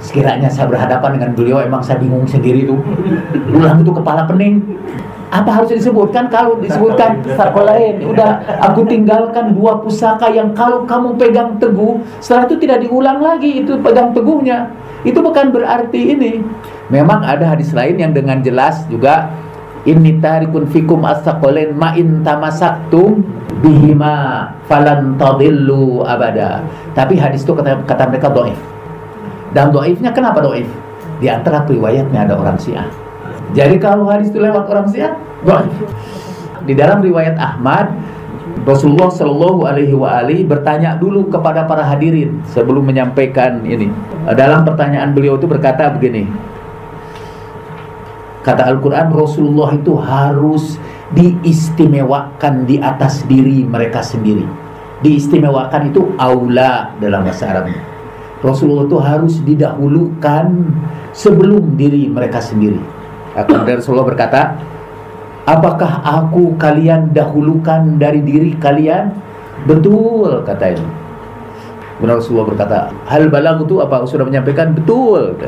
Sekiranya saya berhadapan dengan beliau, emang saya bingung sendiri tuh. Ulang itu kepala pening apa harus disebutkan kalau disebutkan sako lain udah aku tinggalkan dua pusaka yang kalau kamu pegang teguh setelah itu tidak diulang lagi itu pegang teguhnya itu bukan berarti ini. Memang ada hadis lain yang dengan jelas juga ini tarikun fikum asaqalain ma in tamasaktum bihima falan tadillu abada. Tapi hadis itu kata, kata mereka doif. Dan doifnya kenapa doif? Di antara riwayatnya ada orang Syiah. Jadi kalau hadis itu lewat orang Syiah, Di dalam riwayat Ahmad, Rasulullah Shallallahu Alaihi Wasallam bertanya dulu kepada para hadirin sebelum menyampaikan ini. Dalam pertanyaan beliau itu berkata begini. Kata Al-Quran Rasulullah itu harus diistimewakan di atas diri mereka sendiri. Diistimewakan itu aula dalam bahasa Arabnya. Rasulullah itu harus didahulukan sebelum diri mereka sendiri. Kemudian Rasulullah berkata, Apakah aku kalian dahulukan dari diri kalian? Betul, kata ini. Kemudian Rasulullah berkata, Hal balang itu apa? Sudah menyampaikan? Betul.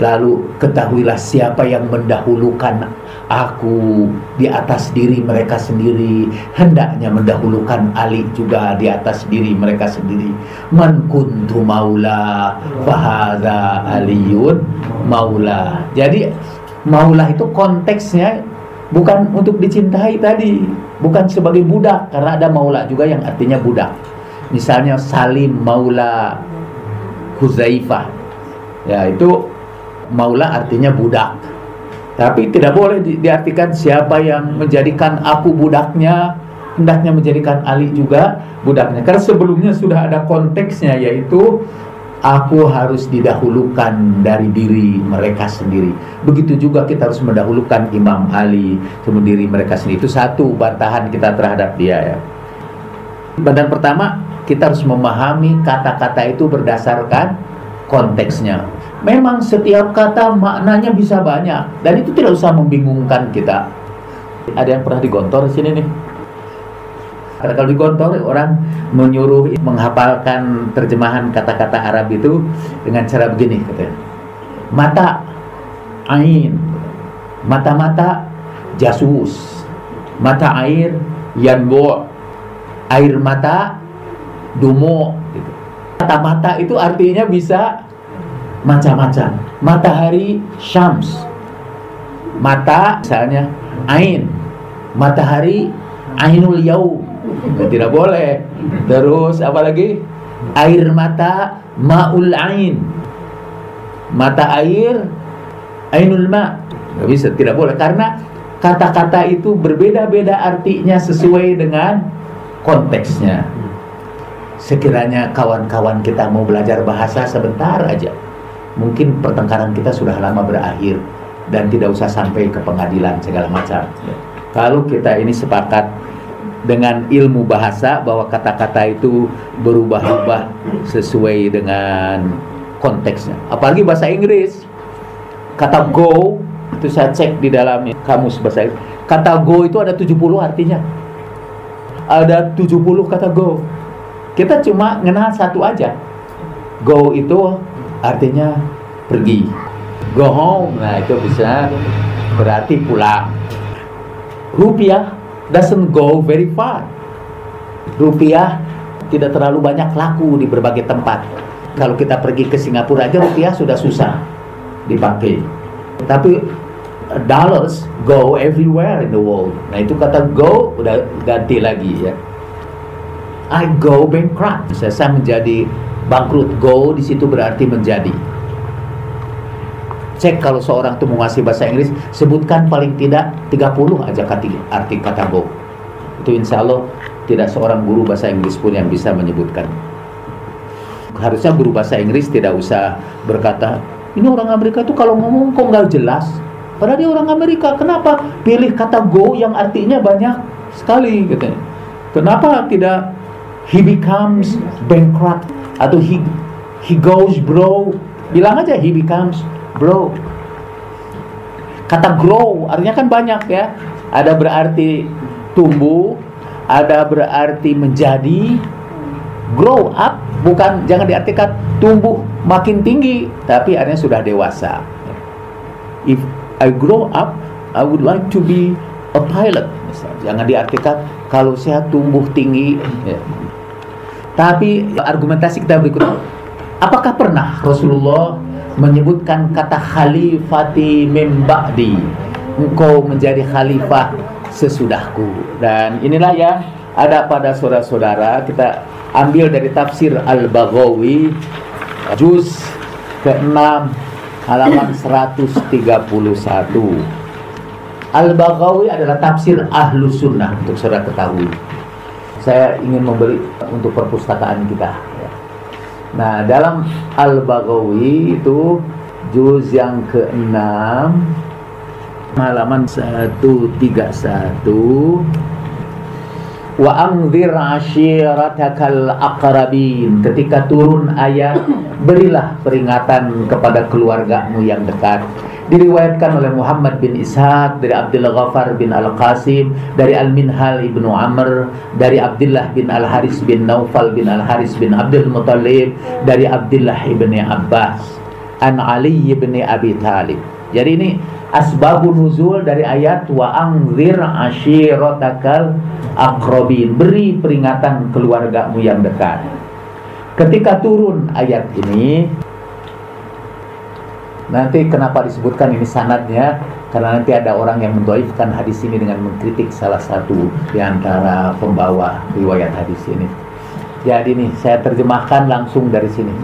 Lalu ketahuilah siapa yang mendahulukan aku di atas diri mereka sendiri hendaknya mendahulukan Ali juga di atas diri mereka sendiri man kuntu maula fahadha aliyun maula jadi Maulah itu konteksnya bukan untuk dicintai tadi, bukan sebagai budak karena ada maula juga yang artinya budak. Misalnya Salim Maula Huzaifah. Ya, itu maula artinya budak. Tapi tidak boleh di diartikan siapa yang menjadikan aku budaknya hendaknya menjadikan Ali juga budaknya. Karena sebelumnya sudah ada konteksnya yaitu aku harus didahulukan dari diri mereka sendiri. Begitu juga kita harus mendahulukan Imam Ali sendiri mereka sendiri. Itu satu bantahan kita terhadap dia ya. Bantahan pertama, kita harus memahami kata-kata itu berdasarkan konteksnya. Memang setiap kata maknanya bisa banyak dan itu tidak usah membingungkan kita. Ada yang pernah digontor di sini nih? Kalau di kantor orang menyuruh menghafalkan terjemahan kata-kata Arab itu dengan cara begini katanya. Mata ain, mata-mata jasus, mata air yanbo, air mata dumo gitu. Mata-mata itu artinya bisa macam-macam. Matahari syams. Mata misalnya ain. Matahari ainul yaum ya, tidak boleh. Terus apa lagi air mata maul ain. Mata air ainul ma. Nggak bisa tidak boleh. Karena kata-kata itu berbeda-beda artinya sesuai dengan konteksnya. Sekiranya kawan-kawan kita mau belajar bahasa sebentar aja mungkin pertengkaran kita sudah lama berakhir dan tidak usah sampai ke pengadilan segala macam. Kalau kita ini sepakat dengan ilmu bahasa bahwa kata-kata itu berubah-ubah sesuai dengan konteksnya. Apalagi bahasa Inggris. Kata go itu saya cek di dalam kamus bahasa Inggris. Kata go itu ada 70 artinya. Ada 70 kata go. Kita cuma kenal satu aja. Go itu artinya pergi. Go home, nah itu bisa berarti pulang. Rupiah doesn't go very far. Rupiah tidak terlalu banyak laku di berbagai tempat. Kalau kita pergi ke Singapura aja rupiah sudah susah dipakai. Tapi dollars go everywhere in the world. Nah itu kata go udah ganti lagi ya. I go bankrupt. Saya, saya menjadi bangkrut. Go di situ berarti menjadi. Cek kalau seorang itu menguasai bahasa Inggris, sebutkan paling tidak 30 aja kata, arti kata go. Itu insya Allah tidak seorang guru bahasa Inggris pun yang bisa menyebutkan. Harusnya guru bahasa Inggris tidak usah berkata, ini orang Amerika itu kalau ngomong kok nggak jelas. Padahal dia orang Amerika, kenapa pilih kata go yang artinya banyak sekali gitu. Kenapa tidak he becomes bankrupt atau he he goes bro bilang aja he becomes bro. Kata grow artinya kan banyak ya. Ada berarti tumbuh ada berarti menjadi. Grow up bukan jangan diartikan tumbuh makin tinggi tapi artinya sudah dewasa. If I grow up I would like to be a pilot misalnya. jangan diartikan kalau saya tumbuh tinggi. Ya, tapi argumentasi kita berikut. Apakah pernah Rasulullah menyebutkan kata khalifati memba'di? Engkau menjadi khalifah sesudahku. Dan inilah yang ada pada saudara-saudara kita ambil dari tafsir Al-Baghawi juz ke-6 halaman 131. Al-Baghawi adalah tafsir Ahlu Sunnah untuk saudara ketahui saya ingin membeli untuk perpustakaan kita. Nah, dalam Al-Baghawi itu juz yang ke-6 halaman 131 wa anzir ashiratakal aqrabin ketika turun ayat berilah peringatan kepada keluargamu yang dekat diriwayatkan oleh Muhammad bin Ishaq dari Abdul Ghaffar bin Al-Qasim dari Al-Minhal ibnu Amr dari Abdullah bin Al-Haris bin Naufal bin Al-Haris bin Abdul Muttalib dari Abdullah ibni Abbas an Ali ibni Abi Talib. Jadi ini asbabun nuzul dari ayat wa angzir ashiratakal akrobin beri peringatan keluargamu yang dekat. Ketika turun ayat ini Nanti kenapa disebutkan ini sanadnya? Karena nanti ada orang yang mendoifkan hadis ini dengan mengkritik salah satu di antara pembawa riwayat hadis ini. Jadi nih saya terjemahkan langsung dari sini.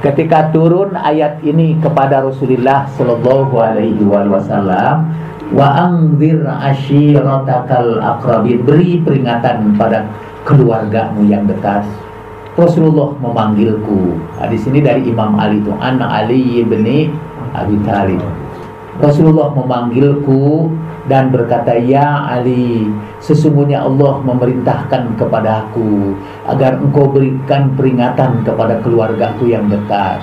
Ketika turun ayat ini kepada Rasulullah Shallallahu Alaihi Wasallam, wa angzir ashiratakal akrabin beri peringatan pada keluargamu yang dekat Rasulullah memanggilku. Hadis ini dari Imam Ali itu, An Ali bin Abi Thalib. Rasulullah memanggilku dan berkata, "Ya Ali, sesungguhnya Allah memerintahkan kepadaku agar engkau berikan peringatan kepada keluargaku yang dekat."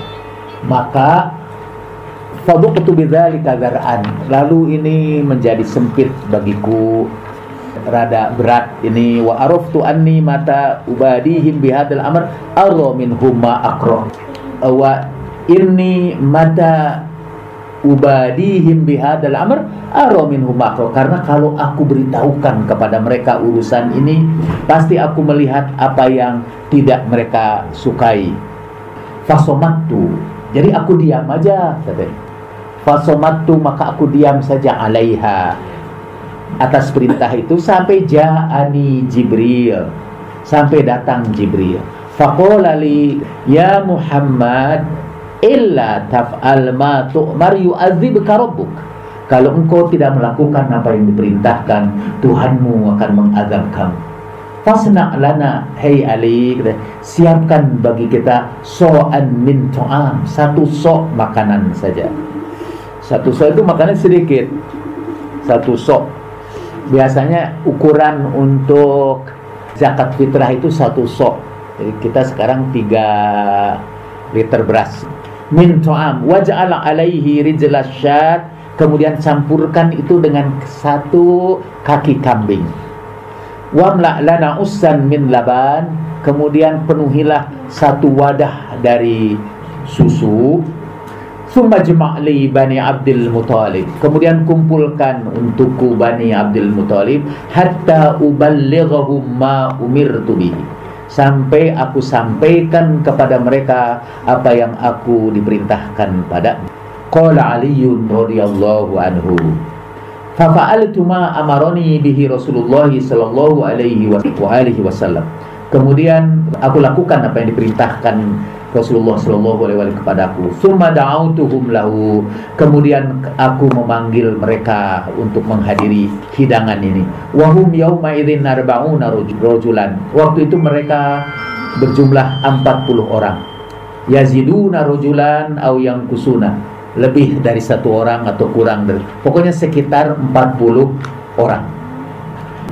Maka faduqtu bidzalika zar'an. Lalu ini menjadi sempit bagiku rada berat. Ini wa araftu anni mata ubadihim bihadal amr arra minhum ma akra. Wa inni mata ubadihim bihadal amr arra minhum ma akra. Karena kalau aku beritahukan kepada mereka urusan ini pasti aku melihat apa yang tidak mereka sukai. Fasomattu. Jadi aku diam aja katanya. Fasomattu maka aku diam saja alaiha atas perintah itu sampai ja'ani Jibril. Sampai datang Jibril. Faqala li ya Muhammad illa taf'al ma tu'mar yu'adzibka rabbuk. Kalau engkau tidak melakukan apa yang diperintahkan Tuhanmu akan mengazab kamu. Fasna lana Hei Ali Siapkan bagi kita So'an min to'am Satu sok makanan saja. Satu sok itu makanan sedikit. Satu sok Biasanya ukuran untuk Zakat fitrah itu satu sok. Jadi kita sekarang tiga liter beras. Min to'am Waja'ala alaihi rijla syad Kemudian campurkan itu dengan satu kaki kambing. Wamla lana usan min laban. Kemudian penuhilah satu wadah dari susu summa jema'li bani Abdul Muttalib. Kemudian kumpulkan untukku bani Abdul Muttalib hatta uballighahum ma umirtu bihi. Sampai aku sampaikan kepada mereka apa yang aku diperintahkan pada qala aliyun radhiyallahu anhu Fafa'altu ma amaroni bihi Rasulullah sallallahu alaihi wa alihi wasallam. Kemudian aku lakukan apa yang diperintahkan Rasulullah sallallahu alaihi wasallam kepadaku. Summa da'autuhum lahu. Kemudian aku memanggil mereka untuk menghadiri hidangan ini. Wahum yauma idzin arba'una rajulan. Waktu itu mereka berjumlah 40 orang. Yaziduna rajulan au yang kusuna lebih dari satu orang atau kurang dari pokoknya sekitar 40 orang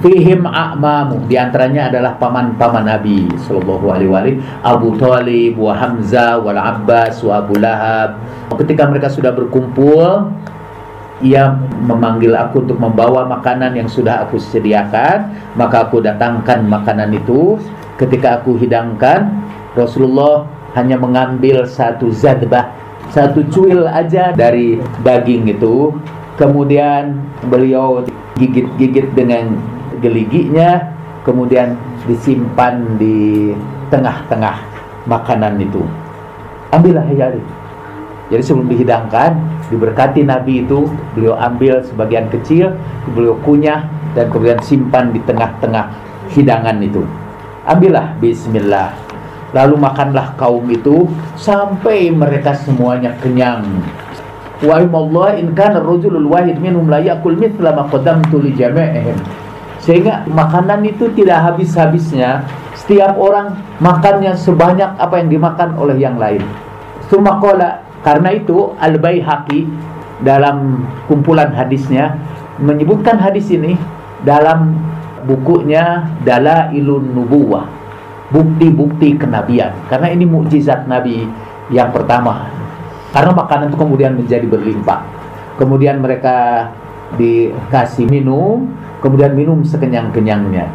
fihim a'mamu. Di antaranya adalah paman-paman Nabi sallallahu alaihi wasallam Abu Thalib wa Hamzah wal Abbas wa Abu Lahab. Ketika mereka sudah berkumpul ia memanggil aku untuk membawa makanan yang sudah aku sediakan. Maka aku datangkan makanan itu. Ketika aku hidangkan Rasulullah hanya mengambil satu zadbah satu cuil aja dari daging itu. Kemudian beliau gigit-gigit dengan geliginya kemudian disimpan di tengah-tengah makanan itu ambillah ya jadi sebelum dihidangkan diberkati Nabi itu beliau ambil sebagian kecil beliau kunyah dan kemudian simpan di tengah-tengah hidangan itu ambillah Bismillah Lalu makanlah kaum itu sampai mereka semuanya kenyang. Wa in kana rajulul wahid minhum la yakul mithla ma qadamtu. Sehingga makanan itu tidak habis-habisnya. Setiap orang makannya sebanyak apa yang dimakan oleh yang lain. Sumakola karena itu Al Baihaqi dalam kumpulan hadisnya menyebutkan hadis ini dalam bukunya Dalailun Nubuwah bukti-bukti kenabian karena ini mukjizat Nabi yang pertama karena makanan itu kemudian menjadi berlimpah kemudian mereka dikasih minum kemudian minum sekenyang-kenyangnya.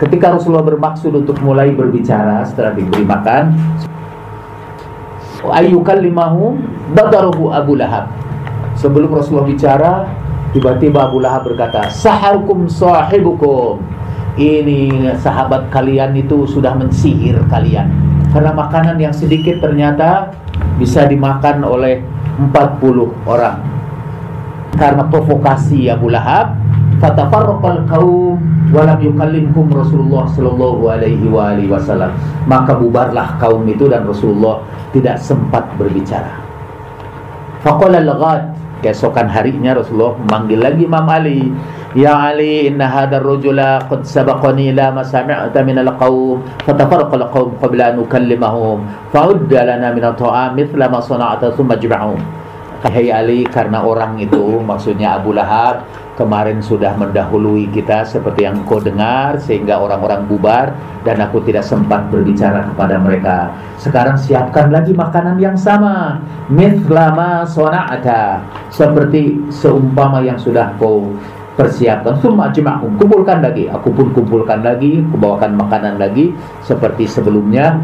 Ketika Rasulullah bermaksud untuk mulai berbicara setelah diberi makan ayyukal limahum badaruhu Abu Lahab. Sebelum Rasulullah bicara tiba-tiba Abu Lahab berkata saharkum sahibukum. Ini sahabat kalian itu sudah mensihir kalian. Karena makanan yang sedikit ternyata bisa dimakan oleh 40 orang. Karena provokasi Abu Lahab fatafarraqal qaum wa lam yukallimhum Rasulullah sallallahu alaihi wa alihi wasallam. Maka bubarlah kaum itu dan Rasulullah tidak sempat berbicara. Faqala al-ghad keesokan harinya Rasulullah memanggil lagi Imam Ali. Ya Ali inna hadar rajula qad sabaqani ila ma sami'ta min al-qawm. Fatafarqa al-qawm qabla an ukallimahum fa'udda lana min at-ta'am mithla ma sana'ta thumma jib'ahum Hai Ali karena orang itu maksudnya Abu Lahab kemarin sudah mendahului kita seperti yang kau dengar sehingga orang-orang bubar dan aku tidak sempat berbicara kepada mereka. Sekarang siapkan lagi makanan yang sama. Mithlama sona'ata. Seperti seumpama yang sudah kau persiapkan. Summa jema'hum kumpulkan lagi. Aku pun kumpulkan lagi kubawakan makanan lagi seperti sebelumnya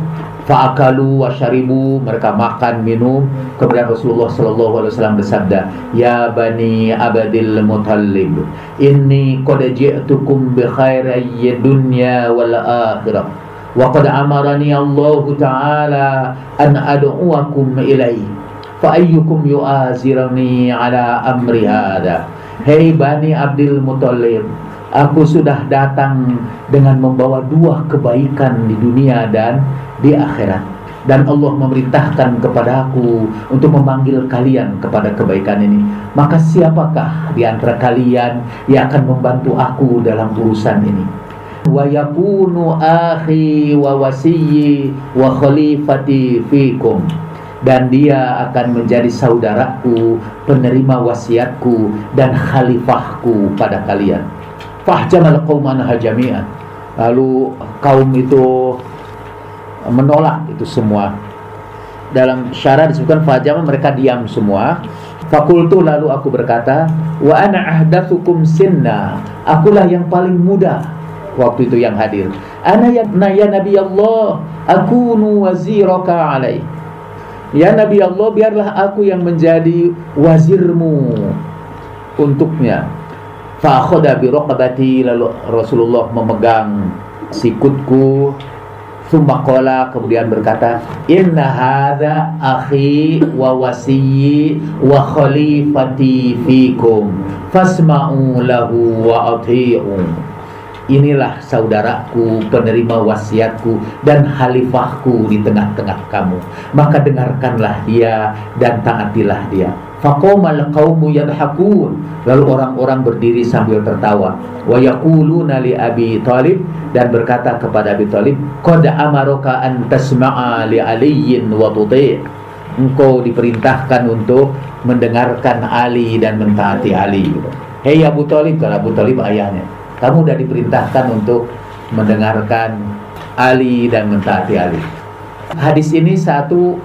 fa'akalu wa syaribu. Mereka makan minum. Kemudian Rasulullah sallallahu alaihi wasallam bersabda ya bani abadil mutallib inni qad ji'tukum bi khairi dunya wal akhirah. Wa qad amarani Allah taala an ad'uakum ilaihi. Fa ayyukum yu'azirani ala amri hadha Hei Bani Abdul Muthalib Aku sudah datang dengan membawa dua kebaikan di dunia dan di akhirat dan Allah memerintahkan kepada aku untuk memanggil kalian kepada kebaikan ini maka siapakah di antara kalian yang akan membantu aku dalam urusan ini wa yakunu akhi wa wasiyyi wa khalifati fikum dan dia akan menjadi saudaraku, penerima wasiatku dan khalifahku pada kalian. Fahjamal qauman hajami'an. Lalu kaum itu menolak itu semua. Dalam syarat disebutkan fahjama mereka diam semua. Fakultu lalu aku berkata, wa ana ahdatsukum sinna. Akulah yang paling muda waktu itu yang hadir. Ana ya, ya Nabi Allah, aku waziraka alaih Ya Nabi Allah biarlah aku yang menjadi wazirmu untuknya Fa'akhoda birokabati Lalu Rasulullah memegang sikutku Sumakola kemudian berkata Inna hadha akhi wa wasiyyi wa khalifati fikum Fasma'u lahu wa ati'u Inilah saudaraku, penerima wasiatku dan khalifahku di tengah-tengah kamu. Maka dengarkanlah dia dan taatilah dia. Faqomal qaumu yadhakun. Lalu orang-orang berdiri sambil tertawa. Wa yaquluna li Abi Thalib dan berkata kepada Abi Thalib, "Qad amaroka an tasma'a li Aliyin wa tuti'." Engkau diperintahkan untuk mendengarkan Ali dan mentaati Ali. Hei Abu Talib, kalau Abu Talib ayahnya kamu sudah diperintahkan untuk mendengarkan Ali dan mentaati Ali. Hadis ini satu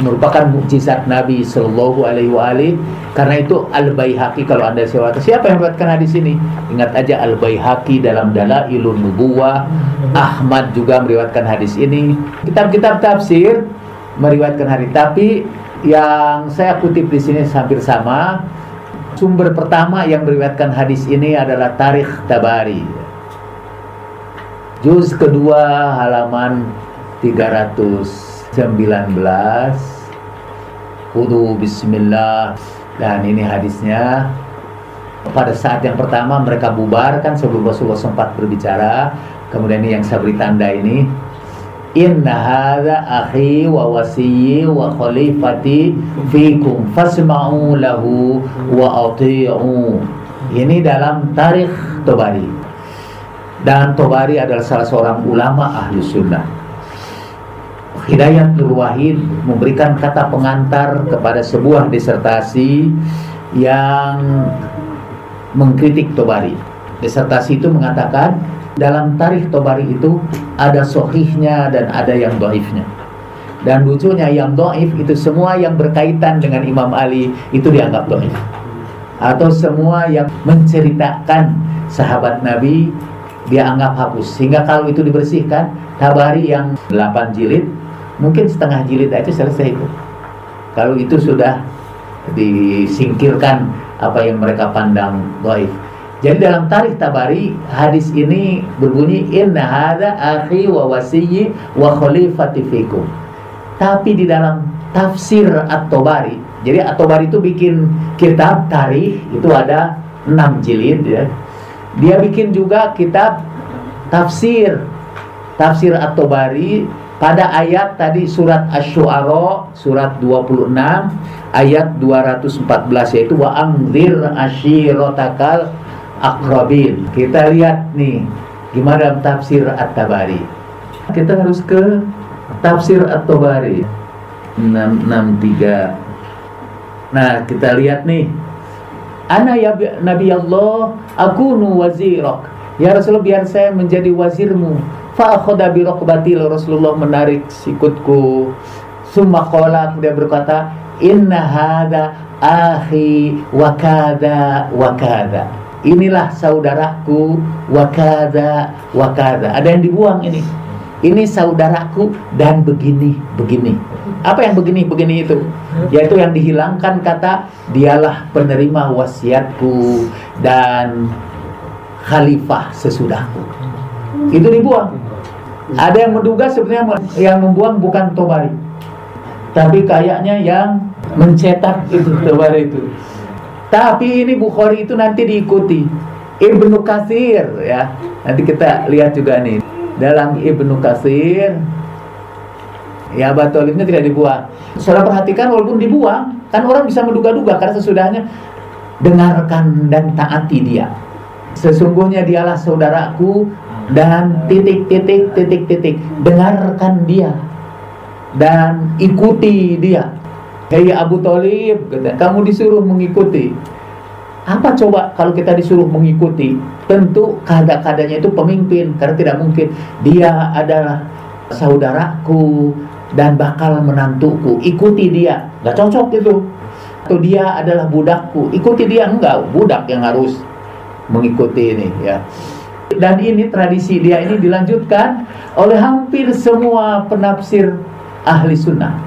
merupakan mukjizat Nabi Shallallahu Alaihi Wasallam karena itu Al Baihaqi kalau anda siapa siapa yang meriwayatkan hadis ini? Ingat aja Al Baihaqi dalam Dalailun Nubuwah. Ahmad juga meriwayatkan hadis ini. Kitab-kitab tafsir meriwayatkan hadis tapi yang saya kutip di sini hampir sama. Sumber pertama yang meriwayatkan hadis ini adalah Tarikh Tabari. Juz kedua halaman 319. Kudu bismillah dan ini hadisnya pada saat yang pertama mereka bubarkan sebelum Rasulullah sempat berbicara kemudian ini yang saya beri tanda ini Inna hadha akhi wa wasiyyi wa khalifati fikum fasma'u lahu wa ati'u. Ini dalam tarikh Tobari. Dan Tobari adalah salah seorang ulama ahli sunnah. Hidayat Nur Wahid memberikan kata pengantar kepada sebuah disertasi yang mengkritik Tobari. Disertasi itu mengatakan dalam tarikh Tobari itu ada sohihnya dan ada yang doifnya. Dan lucunya yang doif itu semua yang berkaitan dengan Imam Ali itu dianggap doif. Atau semua yang menceritakan sahabat Nabi dia anggap hapus. Sehingga kalau itu dibersihkan, Tabari yang 8 jilid, mungkin setengah jilid aja selesai itu. Kalau itu sudah disingkirkan apa yang mereka pandang doif. Jadi dalam tarikh Tabari hadis ini berbunyi inna hadza akhi wa wasiyyi wa khalifati fikum. Tapi di dalam tafsir At-Tabari, jadi At-Tabari itu bikin kitab tarikh itu ada 6 jilid ya. Dia bikin juga kitab tafsir tafsir At-Tabari pada ayat tadi surat Asy-Syu'ara surat 26 ayat 214 yaitu wa angzir ashiratakal akrabin. Kita lihat nih gimana tafsir At-Tabari. Kita harus ke tafsir At-Tabari 663. Nah, kita lihat nih. Ana ya Nabi Allah, aku nu wazirak. Ya Rasulullah biar saya menjadi wazirmu. Fa akhadha bi Rasulullah menarik sikutku. Summa qala kemudian berkata, "Inna hadza akhi wa kada wa kada." inilah saudaraku wakada wakada ada yang dibuang ini. Ini saudaraku dan begini begini. Apa yang begini begini itu? Yaitu yang dihilangkan kata dialah penerima wasiatku dan khalifah sesudahku itu dibuang ada yang menduga sebenarnya yang membuang bukan Tobari tapi kayaknya yang mencetak itu Tobari itu tapi ini Bukhari itu nanti diikuti Ibnu Kasir ya. Nanti kita lihat juga nih dalam Ibnu Kasir ya batolibnya tidak dibuang. Saudara perhatikan walaupun dibuang, kan orang bisa menduga-duga karena sesudahnya dengarkan dan taati dia. Sesungguhnya dialah saudaraku dan titik titik titik titik. Dengarkan dia. Dan ikuti dia. Hei Abu Talib kamu disuruh mengikuti. Apa coba kalau kita disuruh mengikuti? Tentu kada-kadanya itu pemimpin karena tidak mungkin. Dia adalah saudaraku dan bakal menantuku. Ikuti dia. Nggak cocok itu. Atau dia adalah budakku. Ikuti dia. Enggak budak yang harus mengikuti ini ya dan ini tradisi dia ini dilanjutkan oleh hampir semua penafsir ahli sunnah.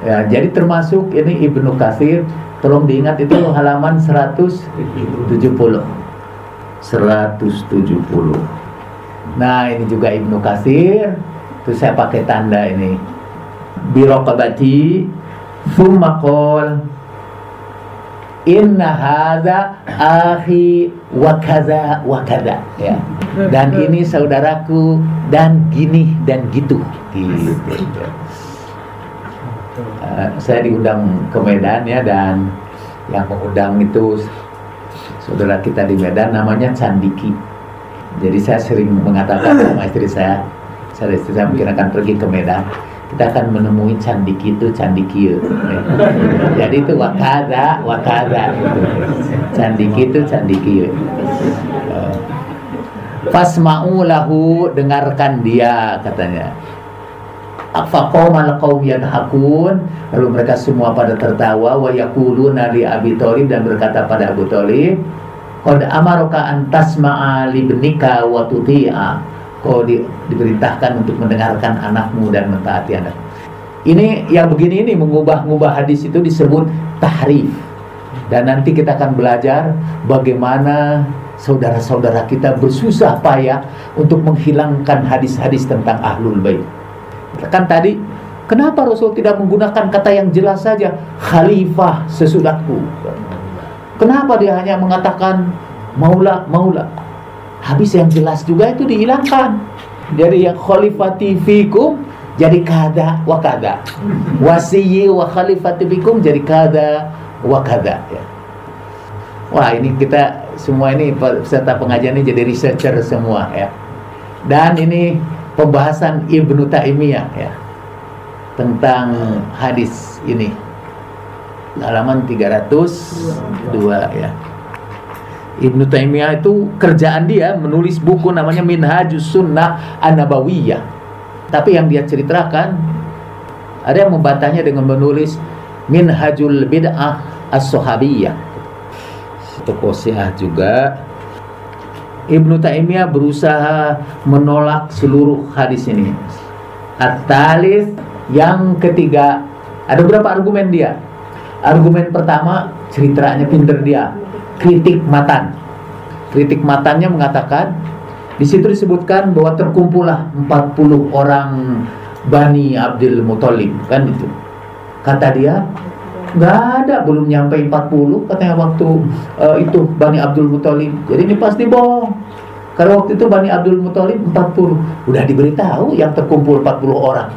Ya jadi termasuk ini Ibnu Katsir tolong diingat itu halaman 170 170 nah ini juga Ibnu Katsir itu saya pakai tanda ini. Birokabati qol Inna hadza akhi wa kaza wa kaza ya. Dan ini saudaraku dan gini dan gitu. Gitu. Uh, saya diundang ke Medan ya dan yang mengundang itu saudara kita di Medan namanya Candiki. Jadi saya sering mengatakan sama istri saya, saya istri saya mungkin akan pergi ke Medan kita akan menemui candi itu candi kieu ya. jadi itu wakada wakada candi itu candi kieu. Fasma'u lahu dengarkan dia katanya. Afaqomal qaum yadhakun Lalu mereka semua pada tertawa Wa yakuluna li Abi Thalib Dan berkata pada Abu Thalib Qad amaruka antasma'a libnika wa tuti'a kau di, diperintahkan untuk mendengarkan anakmu dan mentaati anak. Ini yang begini ini mengubah-ubah hadis itu disebut tahrif. Dan nanti kita akan belajar bagaimana saudara-saudara kita bersusah payah untuk menghilangkan hadis-hadis tentang ahlul bait. Kan tadi kenapa Rasul tidak menggunakan kata yang jelas saja khalifah sesudahku? Kenapa dia hanya mengatakan maula maula? Habis yang jelas juga itu dihilangkan. Jadi yang khalifati fikum jadi kada wa kada. Wasiyyi wa khalifati fikum jadi kada wa kada ya. wah ini kita semua ini peserta pengajian ini jadi researcher semua ya. Dan ini pembahasan Ibnu Taimiyah ya tentang hadis ini. Halaman 302 ya Ibnu Taimiyah itu kerjaan dia menulis buku namanya Minhajus Sunnah An-Nabawiyah. Tapi yang dia ceritakan ada yang membantahnya dengan menulis Minhajul Bid'ah As-Sahabiyah. Itu kosiah juga. Ibnu Taimiyah berusaha menolak seluruh hadis ini. At-Talith yang ketiga ada beberapa argumen dia. Argumen pertama ceritanya pinter dia kritik matan. Kritik matannya mengatakan di situ disebutkan bahwa terkumpullah 40 orang Bani Abdul Muthalib kan itu. Kata dia nggak ada belum nyampe 40 katanya waktu uh, itu Bani Abdul Muthalib. Jadi ini pasti bohong. Karena waktu itu Bani Abdul Muthalib 40 Udah diberitahu yang terkumpul 40 orang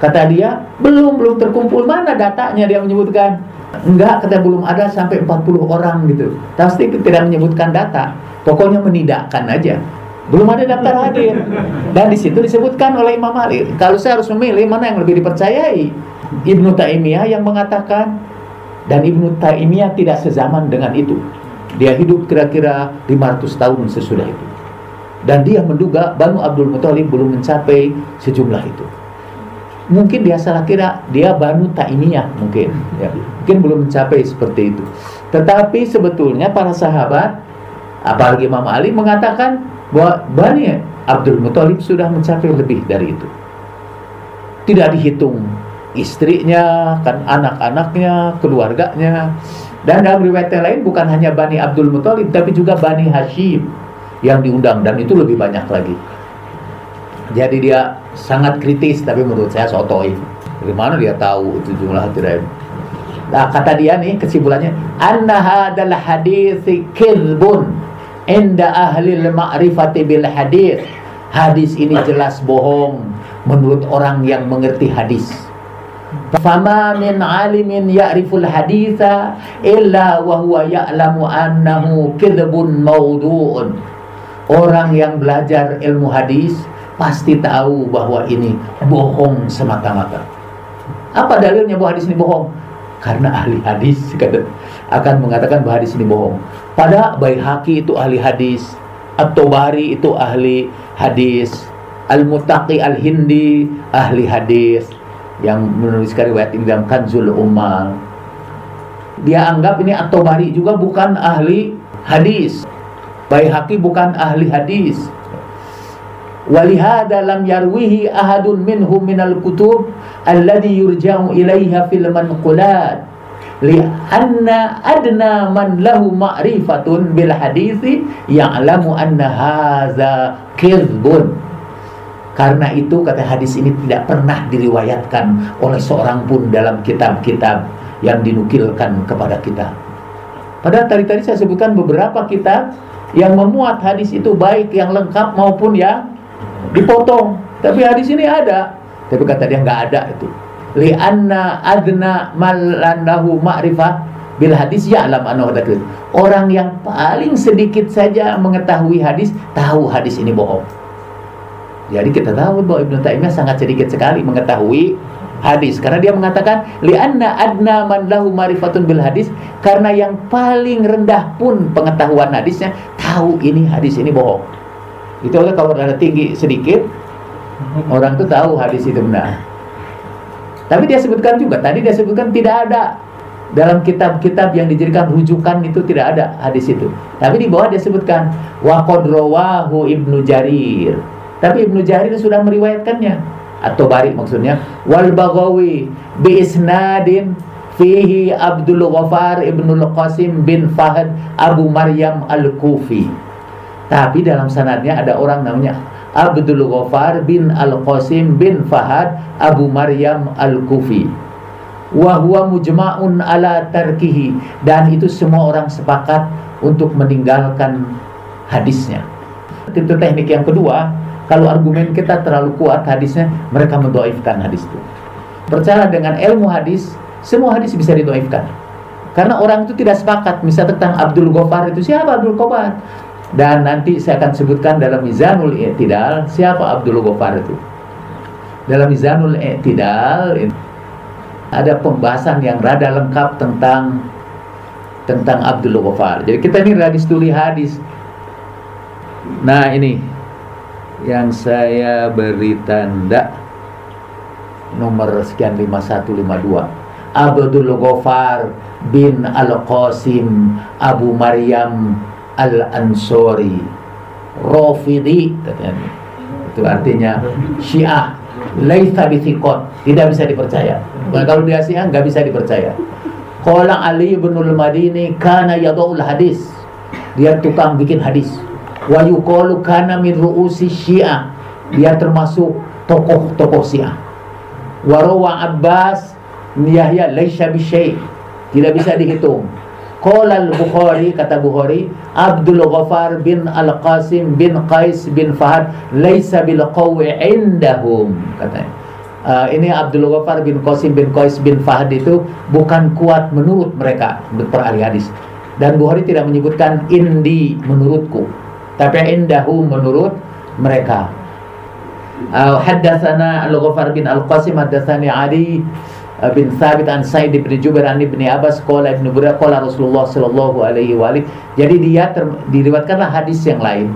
Kata dia belum belum terkumpul Mana datanya dia menyebutkan Enggak, kata belum ada sampai 40 orang gitu. Pasti tidak menyebutkan data. Pokoknya menidakkan aja. Belum ada daftar hadir. Dan di situ disebutkan oleh Imam Malik, kalau saya harus memilih mana yang lebih dipercayai, Ibnu Taimiyah yang mengatakan dan Ibnu Taimiyah tidak sezaman dengan itu. Dia hidup kira-kira 500 tahun sesudah itu. Dan dia menduga Banu Abdul Muthalib belum mencapai sejumlah itu mungkin dia salah kira dia Banu Taimiyah mungkin ya. mungkin belum mencapai seperti itu. Tetapi sebetulnya para sahabat apalagi Imam Ali mengatakan bahwa Bani Abdul Muthalib sudah mencapai lebih dari itu. Tidak dihitung istrinya kan anak-anaknya keluarganya. Dan dalam riwayat lain bukan hanya Bani Abdul Muthalib tapi juga Bani Hashim yang diundang. Dan itu lebih banyak lagi jadi dia sangat kritis tapi menurut saya sotoy dari mana dia tahu itu jumlah hadirin nah kata dia nih kesimpulannya anna hadal hadis kirbun inda ahli ma'rifati bil hadis hadis ini jelas bohong menurut orang yang mengerti hadis. Fama min alimin ya'riful haditha illa wa huwa ya'lamu annahu kirbun mawdu'un. Orang yang belajar ilmu hadis pasti tahu bahwa ini bohong semata-mata. Apa dalilnya bahwa hadis ini bohong? Karena ahli hadis akan mengatakan bahwa hadis ini bohong. Pada Baihaqi itu ahli hadis, At-Tobari itu ahli hadis, Al-Mutaqi Al-Hindi ahli hadis yang menuliskan riwayat ini dalam Kanzul. Dia anggap ini At-Tobari juga bukan ahli hadis. Baihaqi bukan ahli hadis. Walihada lam yarwihi ahadun minhum minal kutub alladhi yurja'u ilaiha fil manqulat. Li'anna adna man lahu ma'rifatun bil hadithi ya'lamu anna haza kirbun karena itu kata hadis ini tidak pernah diriwayatkan oleh seorang pun dalam kitab-kitab yang dinukilkan kepada kita. Padahal tadi-tadi saya sebutkan beberapa kitab yang memuat hadis itu baik yang lengkap maupun yang dipotong. Tapi hadis ini ada. Tapi kata dia nggak ada itu. Lianna adna malandahu ma'rifah bil hadis ya'lam annahu dzakir. Orang yang paling sedikit saja mengetahui hadis tahu hadis ini bohong. Jadi kita tahu bahwa Ibnu Taimiyah sangat sedikit sekali mengetahui hadis karena dia mengatakan lianna adna man lahu marifatun bil hadis karena yang paling rendah pun pengetahuan hadisnya tahu ini hadis ini bohong itu oleh kalau ada tinggi sedikit orang itu tahu hadis itu benar. Tapi dia sebutkan juga tadi dia sebutkan tidak ada. Dalam kitab-kitab yang dijadikan rujukan itu tidak ada hadis itu. Tapi di bawah dia sebutkan wa ibnu jarir. Tapi ibnu jarir sudah meriwayatkannya. Atau bari maksudnya wal bagawi bi isnadin fihi Abdul Ghafar Ibnu Qasim bin Fahad Abu Maryam Al-Kufi tapi dalam sanadnya ada orang namanya Abdul Ghafar bin Al-Qasim bin Fahad Abu Maryam Al-Kufi wa huwa mujma'un ala tarkihi dan itu semua orang sepakat untuk meninggalkan hadisnya itu teknik yang kedua kalau argumen kita terlalu kuat hadisnya, mereka mendoifkan hadis itu. Percaya dengan ilmu hadis, semua hadis bisa didoifkan. Karena orang itu tidak sepakat. Misalnya tentang Abdul Ghaffar itu siapa Abdul Ghaffar? Dan nanti saya akan sebutkan dalam Mizanul I'tidal siapa Abdul Ghaffar itu. Dalam Mizanul I'tidal ada pembahasan yang rada lengkap tentang tentang Abdul Ghaffar. Jadi kita ini hadis tuli hadis. Nah ini yang saya beri tanda nomor sekian 5152 Abdul Ghaffar bin Al-Qasim Abu Maryam Al-Ansori. Katanya. Itu artinya Syiah. Laisa bithiqat tidak bisa dipercaya. Kalau dia Syiah nggak bisa dipercaya. Qala Ali bin Al-Madini kana yadul hadis. Dia tukang bikin hadis. Wa yuqalu kana min ru'usi syiah. Dia termasuk tokoh-tokoh syiah. Wa rawa Abbas Yahya laisa bisyai tidak bisa dihitung Qala al-Bukhari kata Bukhari Abdul Ghaffar bin Al-Qasim bin Qais bin Fahad laisa bil qawi indahum katanya. Uh, ini Abdul Ghaffar bin Qasim bin Qais bin Fahad itu bukan kuat menurut mereka per ahli hadis. Dan Bukhari tidak menyebutkan indi menurutku tapi indahu menurut mereka. Uh, haddatsana al-Ghafar bin Al-Qasim haddatsani Ali bin Thabit an Sa'id bin Jubair an Ibnu Abbas qala Ibnu Buraida qala Rasulullah sallallahu alaihi wa jadi dia diriwayatkanlah hadis yang lain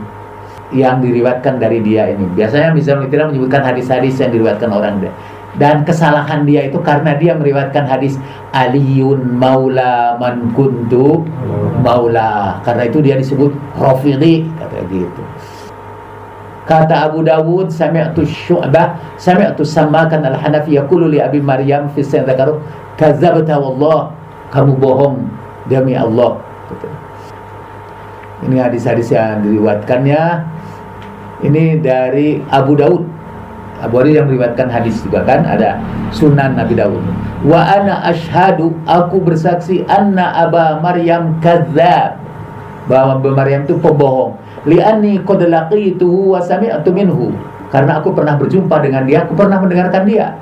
yang diriwayatkan dari dia ini. Biasanya misalnya tidak menyebutkan hadis-hadis yang diriwayatkan orang dan kesalahan dia itu karena dia meriwayatkan hadis Aliun Maula man Maula. Karena itu dia disebut Rafidi kata gitu kata Abu Dawud sami'tu syu'bah sami'tu samakan al-Hanafi yaqulu li Abi Maryam fi sadzakaru kadzabta wallah kamu bohong demi Allah ini hadis-hadis yang diriwayatkannya ini dari Abu Dawud Abu Hurairah yang meriwayatkan hadis juga kan ada Sunan Nabi Dawud. Wa ana ashadu aku bersaksi anna Aba Maryam kadzab. Bahwa Aba Maryam itu pembohong. Li'anni qad laqituhu wa sami'tu minhu. Karena aku pernah berjumpa dengan dia, aku pernah mendengarkan dia.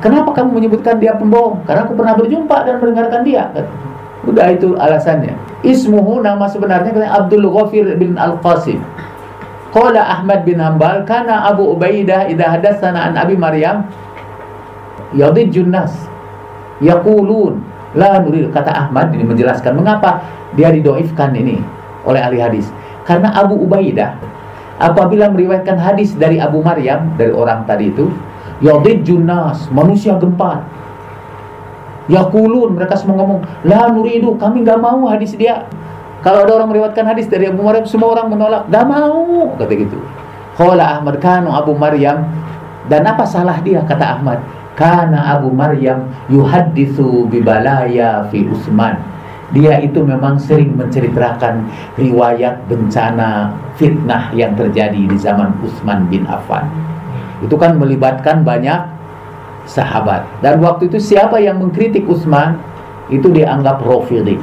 Kenapa kamu menyebutkan dia pembohong? Karena aku pernah berjumpa dan mendengarkan dia. Udah itu alasannya. Ismuhu nama sebenarnya Abdul Ghafir bin Al-Qasim. Qala Ahmad bin Hanbal kana Abu Ubaidah idza hadatsana an Abi Maryam yadijjun nas yaqulun la nurid kata Ahmad ini menjelaskan mengapa dia didoifkan ini oleh ahli hadis karena Abu Ubaidah apabila meriwayatkan hadis dari Abu Maryam dari orang tadi itu yadijjun nas manusia gempar Yakulun mereka semua ngomong la nuridu kami nggak mau hadis dia kalau ada orang meriwayatkan hadis dari Abu Maryam, semua orang menolak. Gak mau, kata gitu. Qala Ahmad kanu Abu Maryam dan apa salah dia kata Ahmad? Karena Abu Maryam yuhaditsu bibalaya fi Utsman. Dia itu memang sering menceritakan riwayat bencana fitnah yang terjadi di zaman Utsman bin Affan. Itu kan melibatkan banyak sahabat. Dan waktu itu siapa yang mengkritik Utsman itu dianggap rafidhi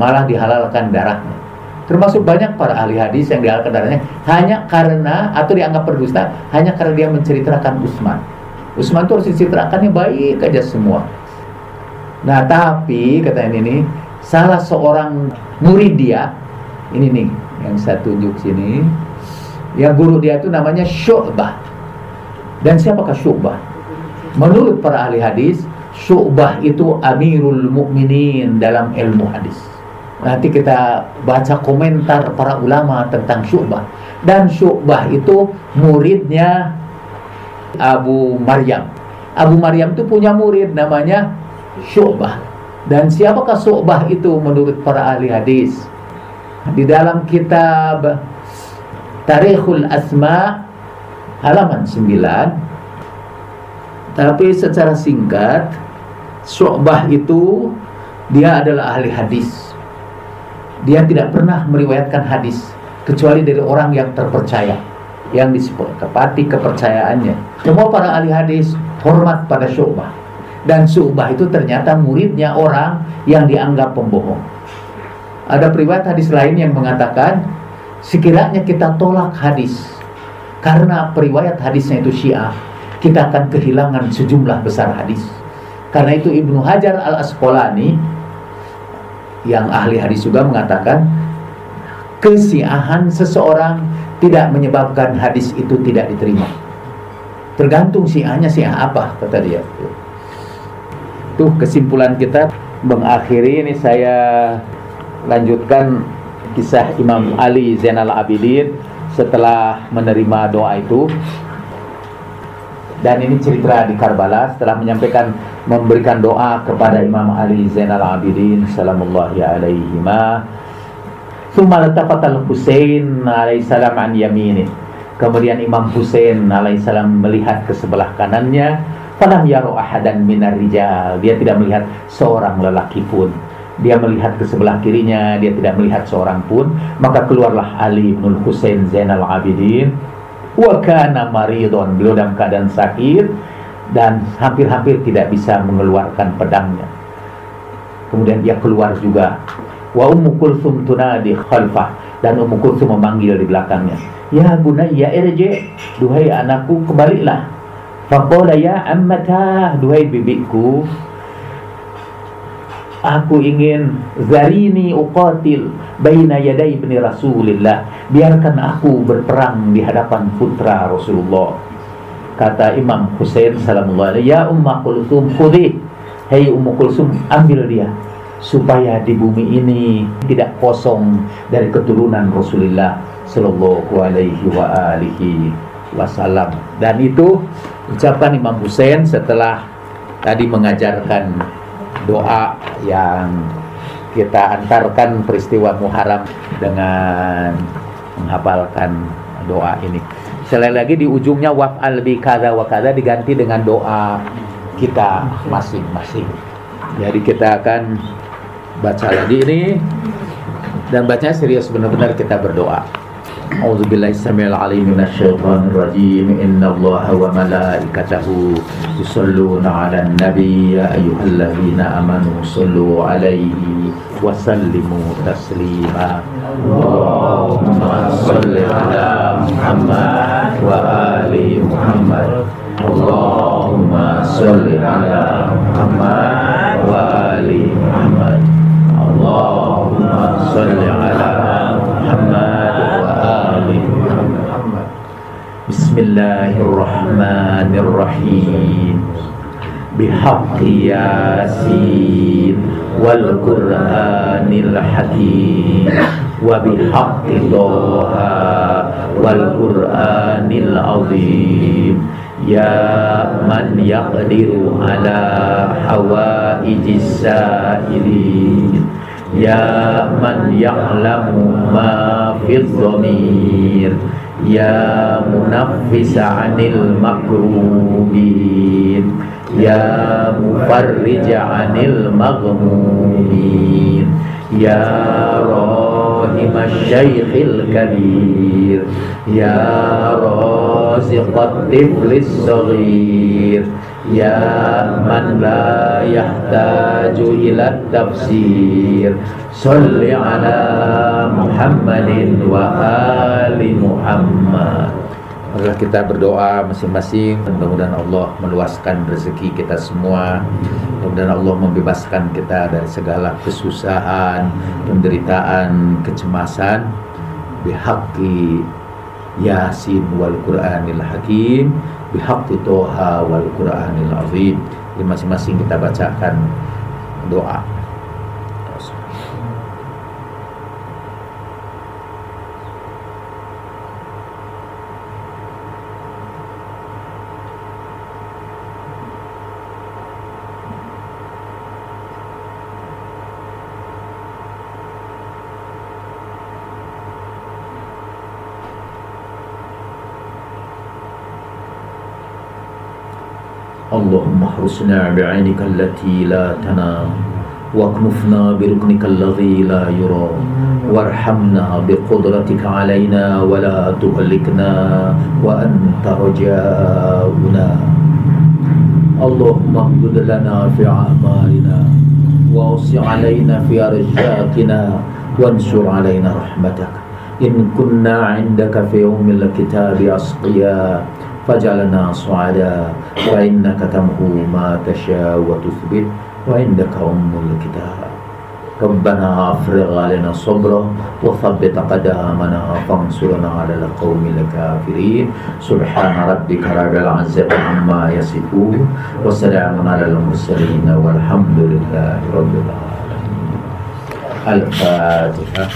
malah dihalalkan darahnya. Termasuk banyak para ahli hadis yang dihalalkan darahnya hanya karena atau dianggap berdusta hanya karena dia menceritakan Utsman. Utsman itu harus diceritakannya baik aja semua. Nah, tapi kata ini salah seorang murid dia ini nih yang saya tunjuk sini yang guru dia itu namanya Syu'bah. Dan siapakah Syu'bah? Menurut para ahli hadis, Syu'bah itu Amirul Mukminin dalam ilmu hadis. Nanti kita baca komentar para ulama tentang Syu'bah. Dan Syu'bah itu muridnya Abu Maryam. Abu Maryam itu punya murid namanya Syu'bah. Dan siapakah Syu'bah itu menurut para ahli hadis? Di dalam kitab Tarikhul Asma halaman 9 tapi secara singkat Syu'bah itu dia adalah ahli hadis dia tidak pernah meriwayatkan hadis kecuali dari orang yang terpercaya yang disepakati kepercayaannya semua para ahli hadis hormat pada Syu'bah dan Syu'bah itu ternyata muridnya orang yang dianggap pembohong ada periwayat hadis lain yang mengatakan sekiranya kita tolak hadis karena periwayat hadisnya itu syiah kita akan kehilangan sejumlah besar hadis karena itu Ibnu Hajar al-Asqalani yang ahli hadis juga mengatakan kesiahan seseorang tidak menyebabkan hadis itu tidak diterima. Tergantung siahnya siah apa kata dia. Tuh kesimpulan kita mengakhiri ini saya lanjutkan kisah Imam Ali Zainal Abidin setelah menerima doa itu. Dan ini cerita di Karbala setelah menyampaikan memberikan doa kepada Imam Ali Zainal Abidin salamullahi alaihi ma Thumma al Husain alaihissalam an yaminin Kemudian Imam Husain alaihissalam melihat ke sebelah kanannya Falam yaro ahadan minar rijal. Dia tidak melihat seorang lelaki pun. Dia melihat ke sebelah kirinya, dia tidak melihat seorang pun, maka keluarlah Ali bin Husain Zainal Abidin. Wa kana maridon beliau dalam keadaan sakit dan hampir-hampir tidak bisa mengeluarkan pedangnya. Kemudian dia keluar juga. Wa ummu kulsum tunadi khalfah dan ummu kulsum memanggil di belakangnya. Ya bunayya irji. Duhai anakku kembalilah faqala ya ammata duhai bibiku Aku ingin zarini uqatil baina yaday ibni Rasulillah. Biarkan aku berperang di hadapan putra Rasulullah. Kata Imam Husain sallallahu alaihi ya Umma Kulsum khudhi. Hei Ummu Kulsum ambil dia supaya di bumi ini tidak kosong dari keturunan Rasulullah sallallahu alaihi wa alihi wasallam. Dan itu ucapan Imam Husain setelah tadi mengajarkan doa yang kita antarkan peristiwa Muharram dengan menghafalkan doa ini. Selain lagi di ujungnya waf'al bi kada wa kada diganti dengan doa kita masing-masing. Jadi kita akan baca lagi ini dan bacanya serius benar-benar kita berdoa. أعوذ بالله السميع العليم من الشيطان الرجيم. إن الله وملائكته يصلون على النبي. يا أيها الذين آمنوا صلوا عليه وسلموا تسليما. اللهم صل على محمد وآل محمد. اللهم صل على محمد Bismillahirrahmanirrahim. Bihaqqi Yasin Wal Qur'anil Hakim. Wa bihaqqi Toha Wal Qur'anil Azim. Ya man yaqdiru ala hawaijis sa'ilin. Ya man ya'lamu ma fid dhamir Ya munaffis anil makrubin Ya mufarrij anil maghmumin Ya rahim syaikhil kabir. Ya raziqat tiflis saghir. Ya man la yahtaju ila tafsir. Salli ala Muhammadin wa ali Muhammad. Marilah kita berdoa masing-masing. Mudah-mudahan Allah meluaskan rezeki kita semua. Mudah-mudahan Allah membebaskan kita dari segala kesusahan Penderitaan, kecemasan. Bihaqi Yasin wal Qur'anil Hakim. Bihaqi Toha wal Qur'anil Azim. Jadi masing-masing kita bacakan doa اللهم احرسنا بعينك التي لا تنام. واكنفنا بركنك الذي لا يرى وارحمنا بقدرتك علينا ولا تهلكنا وأنت رجاؤنا. اللهم اهدد لنا في أعمالنا وأوسع علينا في أرزاقنا وانشر علينا رحمتك. إن كنا عندك في يوم الكتاب أسقياء فاجعلنا سعداء فإنك تمحو ما تشاء وتثبت وعندك أم الكتاب ربنا أفرغ علينا صبرا وثبت قدامنا فانصرنا على القوم الكافرين سبحان ربك رب العزة عما يصفون وسلام على المرسلين والحمد لله رب العالمين الفاتحة